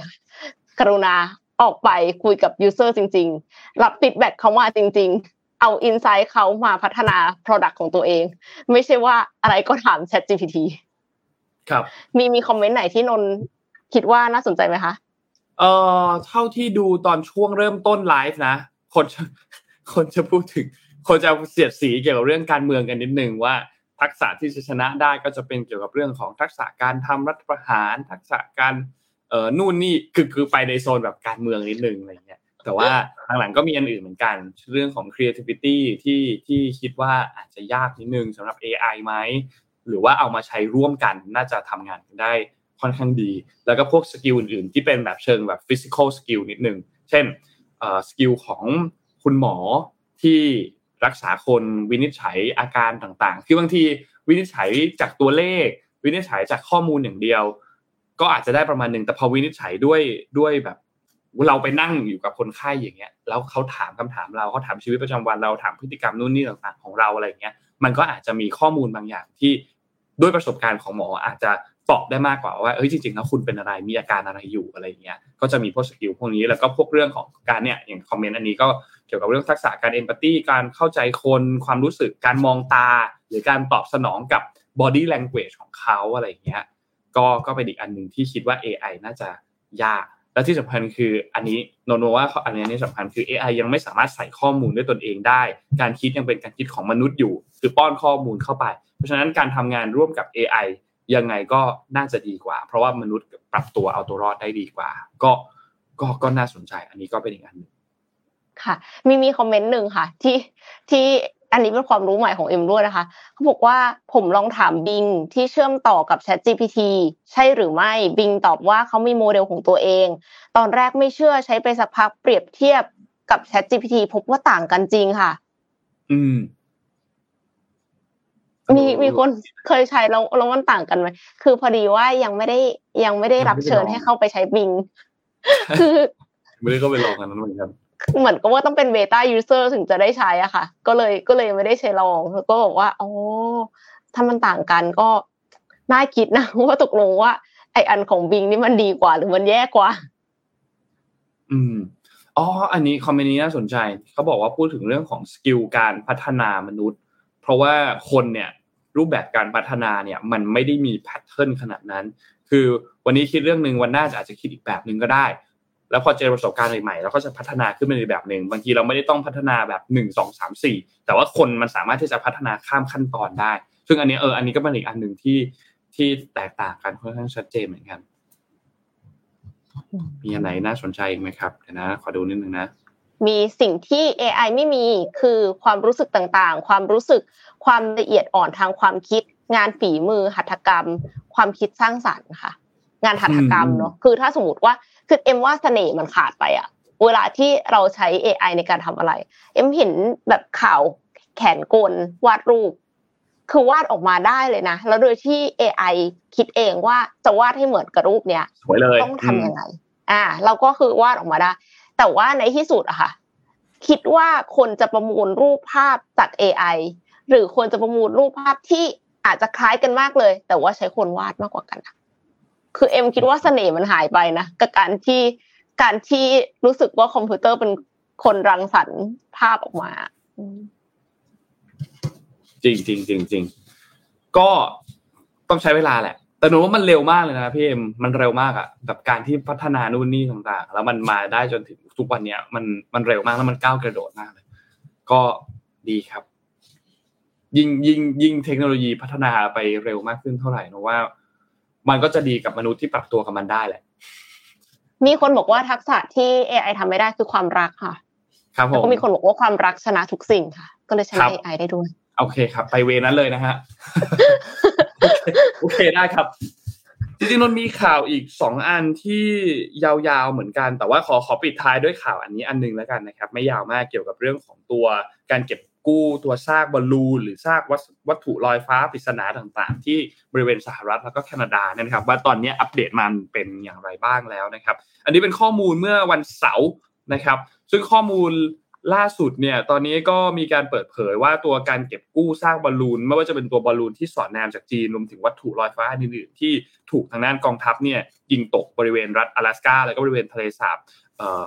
กรุณาออกไปคุยกับ user จริง ๆ รับ feedback เขามาจริง ๆ เอา insight เขามาพัฒนา Product ของตัวเอง ไม่ใช่ว่าอะไรก็ถาม Chat GPT ครับ มีมีคอมเมนต์ไหนที่นนคิดว่าน่าสนใจไหมคะ เอ่อ เท่าที่ดูตอนช่วงเริ่มต้นไลฟ์นะ คนคนจะพูดถึง คนจะเสียดสีเกี่ยวกับเรื่องการเมืองกันนิดนึงว่า ทักษะที่จะชนะได้ก็จะเป็นเกี่ยวกับเรื่องของทักษะการทำรัฐประหาร ทักษะการเออนู่นนี่คือคือไปในโซนแบบการเมืองนิดนึงอะไรเงี้ยแต่ว่าทางหลังก็มีอันอื่นเหมือนกัน เรื่องของ creativity ที่ที่คิดว่าอาจจะยากนิดนึงสำหรับ AI ไหมหรือว่าเอามาใช้ร่วมกันน่าจะทำงานได้ค่อนข้างดี แล้วก็พวก skill อื่นๆ ที่เป็นแบบเชิงแบบ physical skill นิดนึง เช่น skill ของคุณหมอที่ รักษาคนวินิจฉัยอาการต่างๆ คือบางทีวินิจฉัยจากตัวเลข วินิจฉัยจากข้อมูลอย่างเดียว ก็อาจจะได้ประมาณหนึ่งแต่พอวินิจฉัยด้วยด้วยแบบเราไปนั่งอยู่กับคนไข้อย่างเงี้ย แล้วเขาถามคำถามเราเขาถามชีวิตประจำวันเราถามพฤติกรรมนู่นนี่ต่างๆของเราอะไรเงี้ย มันก็อาจจะมีข้อมูลบางอย่างที่ด้วยประสบการณ์ของหมออาจจะ ตอบได้มากกว่าว่าเอ้ยจริงๆแล้วคุณเป็นอะไรมีอาการอะไรอยู่อะไรเงี้ยก็จะมีพวก skill พวกนี้แล้วก็พวกเรื่องของการเนี่ยอย่างคอมเมนต์อันนี้ก็เกี่ยวกับเรื่องทักษะการ empathy การเข้าใจคนความรู้สึกการมองตา หรือการตอบสนองกับ body language ของเขาอะไรเงี้ยก็ก็เป็นอีกอันหนึ่งที่คิดว่า AI น่าจะยาก แล้วที่สำคัญคืออันนี้โนโนว่าอันนี้นี่สำคัญคือ AI ยังไม่สามารถใส่ข้อมูลด้วยตนเองได้ การคิดยังเป็นการคิดของมนุษย์อยู่ คือป้อนข้อมูลเข้าไป เพราะฉะนั้นการทำงานร่วมกับ AI ยังไงก็น่าจะดีกว่า เพราะว่ามนุษย์ปรับตัวเอาตัวรอดได้ดีกว่า ก็ก็ก็น่าสนใจ อันนี้ก็เป็นอีกอันหนึ่งค่ะมีมีคอมเมนต์หนึ่งค่ะ ที่ที่อันนี้เป็นความรู้ใหม่ของเอ็มด้วยนะคะเขาบอกว่าผมลองถามบิงที่เชื่อมต่อกับ Chat GPT ใช่หรือไม่บิงตอบว่าเขามีโมเดลของตัวเอง ตอนแรกไม่เชื่อใช้ไปสักพักเปรียบเทียบกับ Chat GPT พบว่าต่างกันจริงค่ะ อืม มีมีคนเคยใช้แล้วแล้วมันต่างกันไหมคือพอดีว่ายังไม่ได้ยังไม่ได้รับเชิญให้เข้าไปใช้บิงคือไม่ได้เข้าไปลองกันนั้นเหมือนกันเหมือนกับว่าต้องเป็นเบต้ายูเซอร์ถึงจะได้ใช้อะค่ะ ก็เลยก็เลยไม่ได้ใช้ลองแล้วก็บอกว่าอ๋อถ้ามันต่างกันก็น่าคิดนะว่าตกลงว่า ไอ้อันของ Bing นี่มันดีกว่าหรือมันแย่กว่า อืมอ๋ออันนี้ comment นี้น่าสนใจเขาบอกว่าพูดถึงเรื่องของ skill การพัฒนามนุษย์ เพราะว่าคนเนี่ยรูปแบบการพัฒนาเนี่ยมันไม่ได้มี pattern ขนาดนั้น คือวันนี้คิดเรื่องหนึ่งวันหน้าอาจจะคิดอีกแบบหนึ่งก็ได้ แล้วพอเจอประสบการณ์ใหม่ๆเราก็จะพัฒนาขึ้นไปในแบบหนึ่งบางทีเราไม่ได้ต้องพัฒนาแบบหนึ่งสองสามสี่แต่ว่าคนมันสามารถที่จะพัฒนาข้ามขั้นตอนได้ ซึ่งอันนี้เอออันนี้ก็เป็นอีกอันหนึ่งที่ที่แตกต่างกันค่อนข้างชัดเจนเหมือนกันมีอันไหนน่าสนใจอีกไหมครับเดี๋ยวนะขอดูนิดนึงนะ มีสิ่งที่ AI ไม่มีคือความรู้สึกต่างๆ ความรู้สึกความละเอียดอ่อนทางความคิด งานฝีมือหัตถกรรม ความคิดสร้างสรรค์ค่ะ งานหัตถกรรมเนาะคือถ้าสมมติว่าคือเอ็มว่าเสน่ห์มันขาดไปอะเวลาที่เราใช้ AI ในการทำอะไร เอ็มเห็นแบบข่าวแขนกลวาดรูป คือวาดออกมาได้เลยนะ แล้วโดยที่ AI คิดเองว่าจะวาดให้เหมือนกับรูปเนี้ยสวยเลยต้องทำยังไง อ่า เราก็คือวาดออกมาได้ แต่ว่าในที่สุดอะค่ะ คิดว่าคนจะประมูลรูปภาพจาก AI หรือควรจะประมูลรูปภาพที่อาจจะคล้ายกันมากเลย แต่ว่าใช้คนวาดมากกว่ากันอะคือเอ็มคิดว่าเสน่ห์มันหายไปนะกับการที่การที่รู้สึกว่าคอมพิวเตอร์เป็นคนรังสรรค์ภาพออกมา จริงจริงจริงจริงก็ต้องใช้เวลาแหละ แต่หนูว่ามันเร็วมากเลยนะพี่เอ็มมันเร็วมากอะแบบการที่พัฒนานู่นนี่ต่างๆ แล้วมันมาได้จนถึงทุกวันเนี้ยมันมันเร็วมากแล้วมันก้าวกระโดดมากเลย ก็ดีครับ ยิ่งยิ่งยิ่งเทคโนโลยีพัฒนาไปเร็วมากขึ้นเท่าไหร่นะว่า มันก็จะดีกับมนุษย์ที่ปรับตัวกับมันได้แหละ มีคนบอกว่าทักษะที่ AI ทำไม่ได้คือความรักค่ะ ครับผแล้วมก็มีคนบอกว่าความรักชนะทุกสิ่งค่ะ ก็เลยชครันะบ AI ได้ด้วยโอเคครับ ไปเวนั้นเลยนะฮะ โอเคได้ครับ จริงๆนนมีข่าวอีกสองอันที่ยาวๆเหมือนกัน แต่ว่าขอขอปิดท้ายด้วยข่าวอันนี้อันหนึงแล้วกันนะครับ ไม่ยาวมากเกี่ยวกับเรื่องของตัวการเก็บกู้ตัวซากบอลลูนหรือซากวัสวัตถุลอยฟ้าปริศนาต่างๆ ที่บริเวณสหรัฐแล้วก็แคนาดาเนี่ยนะครับ ว่าตอนนี้อัปเดตมันเป็นอย่างไรบ้างแล้วนะครับ อันนี้เป็นข้อมูลเมื่อวันเสาร์นะครับ ซึ่งข้อมูล ล่าสุดเนี่ยตอนนี้ก็มีการเปิดเผยว่าตัวการเก็บกู้ซากบอลลูน ไม่ว่าจะเป็นตัวบอลลูนที่สอดแนมจากจีนรวมถึงวัตถุลอยฟ้าอื่นๆที่ถูกทางด้านกองทัพเนี่ยยิงตกบริเวณรัฐ阿拉สกาแล้วก็บริเวณทะเลสาบ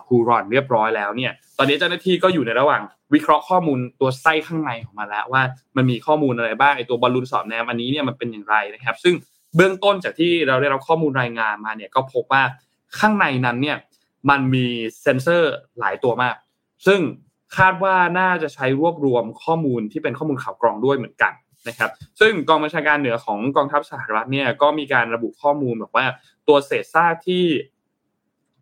ฮูรอนเรียบร้อยแล้วเนี่ยตอนนี้เจ้าหน้าที่ก็อยู่ในระหว่างวิเคราะห์ข้อมูลตัวไส้ข้างในของมันแล้วว่ามันมีข้อมูลอะไรบ้างไอตัวบอลลูนสอดแนมอันนี้เนี่ยมันเป็นอย่างไรนะครับ ซึ่งเบื้องต้นจากที่เราได้รับข้อมูลรายงานมาเนี่ยก็พบว่าข้างในนั้นเนี่ยมันมีเซนเซอร์หลายตัวมาก ซึ่ง คาดว่าน่าจะใช้รวบรวมข้อมูลที่เป็นข้อมูลข่าวกรองด้วยเหมือนกันนะครับ ซึ่งกองบัญชาการเหนือของกองทัพสหรัฐเนี่ยก็มีการระบุข้อมูลบอกว่าตัวเศษซากที่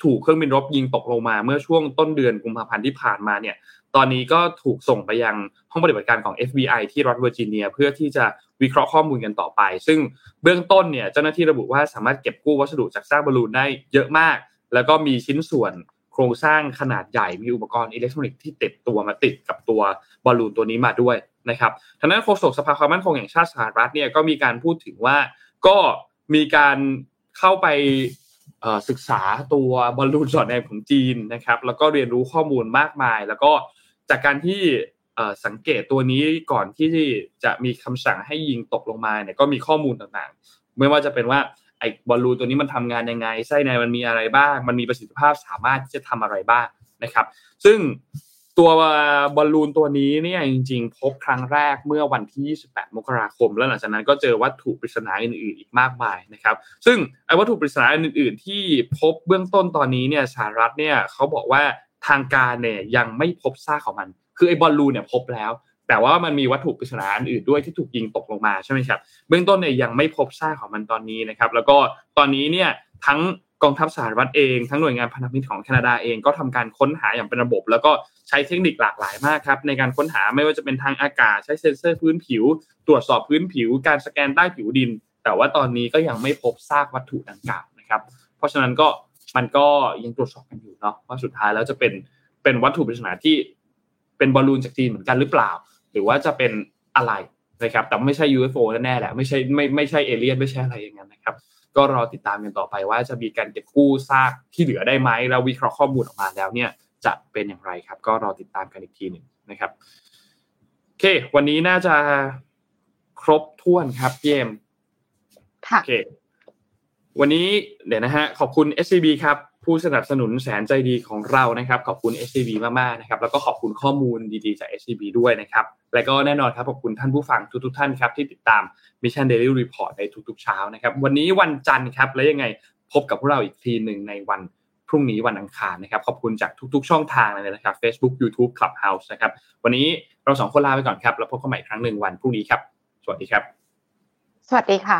ถูกเครื่องบินรบยิงตกลงมาเมื่อช่วงต้นเดือนกุมภาพันธ์ที่ผ่านมาเนี่ยตอนนี้ก็ถูกส่งไปยังห้องปฏิบัติการของ FBI ที่รัฐเวอร์จิเนีย เพื่อที่จะวิเคราะห์ข้อมูลกันต่อไป ซึ่งเบื้องต้นเนี่ยเจ้าหน้าที่ระบุว่าสามารถเก็บกู้วัสดุจากซากบอลลูนได้เยอะมาก แล้วก็มีชิ้นส่วน โครงสร้างขนาดใหญ่มีอุปกรณ์อิเล็กทรอนิกส์ที่ติดตัวมาติดกับตัวบอลลูนตัวนี้มาด้วยนะครับทางด้านโฆษกสภาความมั่นคงแห่งชาติสหรัฐเนี่ยก็มีการพูดถึงว่าก็มีการเข้าไปศึกษาตัวบอลลูนสอดแนมของจีนนะครับ แล้วก็เรียนรู้ข้อมูลมากมาย แล้วก็จากการที่สังเกตตัวนี้ก่อนที่จะมีคำสั่งให้ยิงตกลงมาเนี่ยก็มีข้อมูลต่างๆ ไม่ว่าจะเป็นว่า ไอ้บอลลูนตัวนี้มันทำงานยังไงไส้ในมันมีอะไรบ้าง มันมีประสิทธิภาพสามารถที่จะทำอะไรบ้างนะครับ ซึ่งตัวบอลลูนตัวนี้เนี่ยจริงๆ พบครั้งแรกเมื่อวันที่ 28 มกราคม แล้วหลังจากนั้นก็เจอวัตถุปริศนาอื่นๆ อีกมากมายนะครับ ซึ่งไอ้วัตถุปริศนาอื่นๆ ที่พบเบื้องต้นตอนนี้เนี่ยสหรัฐเนี่ยเขาบอกว่าทางการเนี่ยยังไม่พบซากของมัน คือไอ้บอลลูนเนี่ยพบแล้ว แต่ว่ามันมีวัตถุปริศนาอื่นด้วยที่ถูกยิงตกลงมาใช่ไหมครับเบื้องต้นเนี่ยยังไม่พบซากของมันตอนนี้นะครับ แล้วก็ตอนนี้เนี่ยทั้งกองทัพสหรัฐเองทั้งหน่วยงานพันธมิตรของแคนาดาเองก็ทำการค้นหาอย่างเป็นระบบ แล้วก็ใช้เทคนิคหลากหลายมากครับในการค้นหาไม่ว่าจะเป็นทางอากาศ ใช้เซ็นเซอร์พื้นผิว ตรวจสอบพื้นผิว การสแกนใต้ผิวดิน แต่ว่าตอนนี้ก็ยังไม่พบซากวัตถุดังกล่าวนะครับ เพราะฉะนั้นก็มันก็ยังตรวจสอบกันอยู่เนาะว่าสุดท้ายแล้วจะเป็นเป็นวัตถุปริศนาที่เป็นบอลลูนจากจีนเหมือนกันหรือเปล่า หรือว่าจะเป็นอะไรนะครับแต่ไม่ใช่ UFO แน่ๆแหละไม่ใช่ไม่ไม่ใช่เอเลี่ยนไม่ใช่อะไรอย่างนั้นนะครับก็รอติดตามกันต่อไปว่าจะมีการเก็บกู้ซากที่เหลือได้ไหมแล้ววิเคราะห์ข้อมูลออกมาแล้วเนี่ยจะเป็นอย่างไรครับ ก็รอติดตามกันอีกทีหนึ่งนะครับโอเค วันนี้น่าจะครบถ้วนครับเยมค่ะโอเควันนี้เดี๋ยวนะฮะขอบคุณ SCB ครับ ผู้สนับสนุนแสนใจดีของเรานะครับ ขอบคุณ SCB มากๆนะครับแล้วก็ขอบคุณข้อมูลดีๆจาก SCB ด้วยนะครับ และก็แน่นอนครับขอบคุณท่านผู้ฟังทุกๆท่านครับที่ติดตาม Mission Daily Report ในทุกๆเช้านะครับ วันนี้วันจันทร์ครับ แล้วยังไงพบกับพวกเราอีกทีหนึ่งในวันพรุ่งนี้วันอังคารนะครับ ขอบคุณจากทุกๆ ช่องทางเลยนะครับ Facebook YouTube Clubhouse นะครับ วันนี้เราสองคนลาไปก่อนครับ แล้วพบกันใหม่ครั้งหนึ่งวันพรุ่งนี้ครับ สวัสดีครับ สวัสดีค่ะ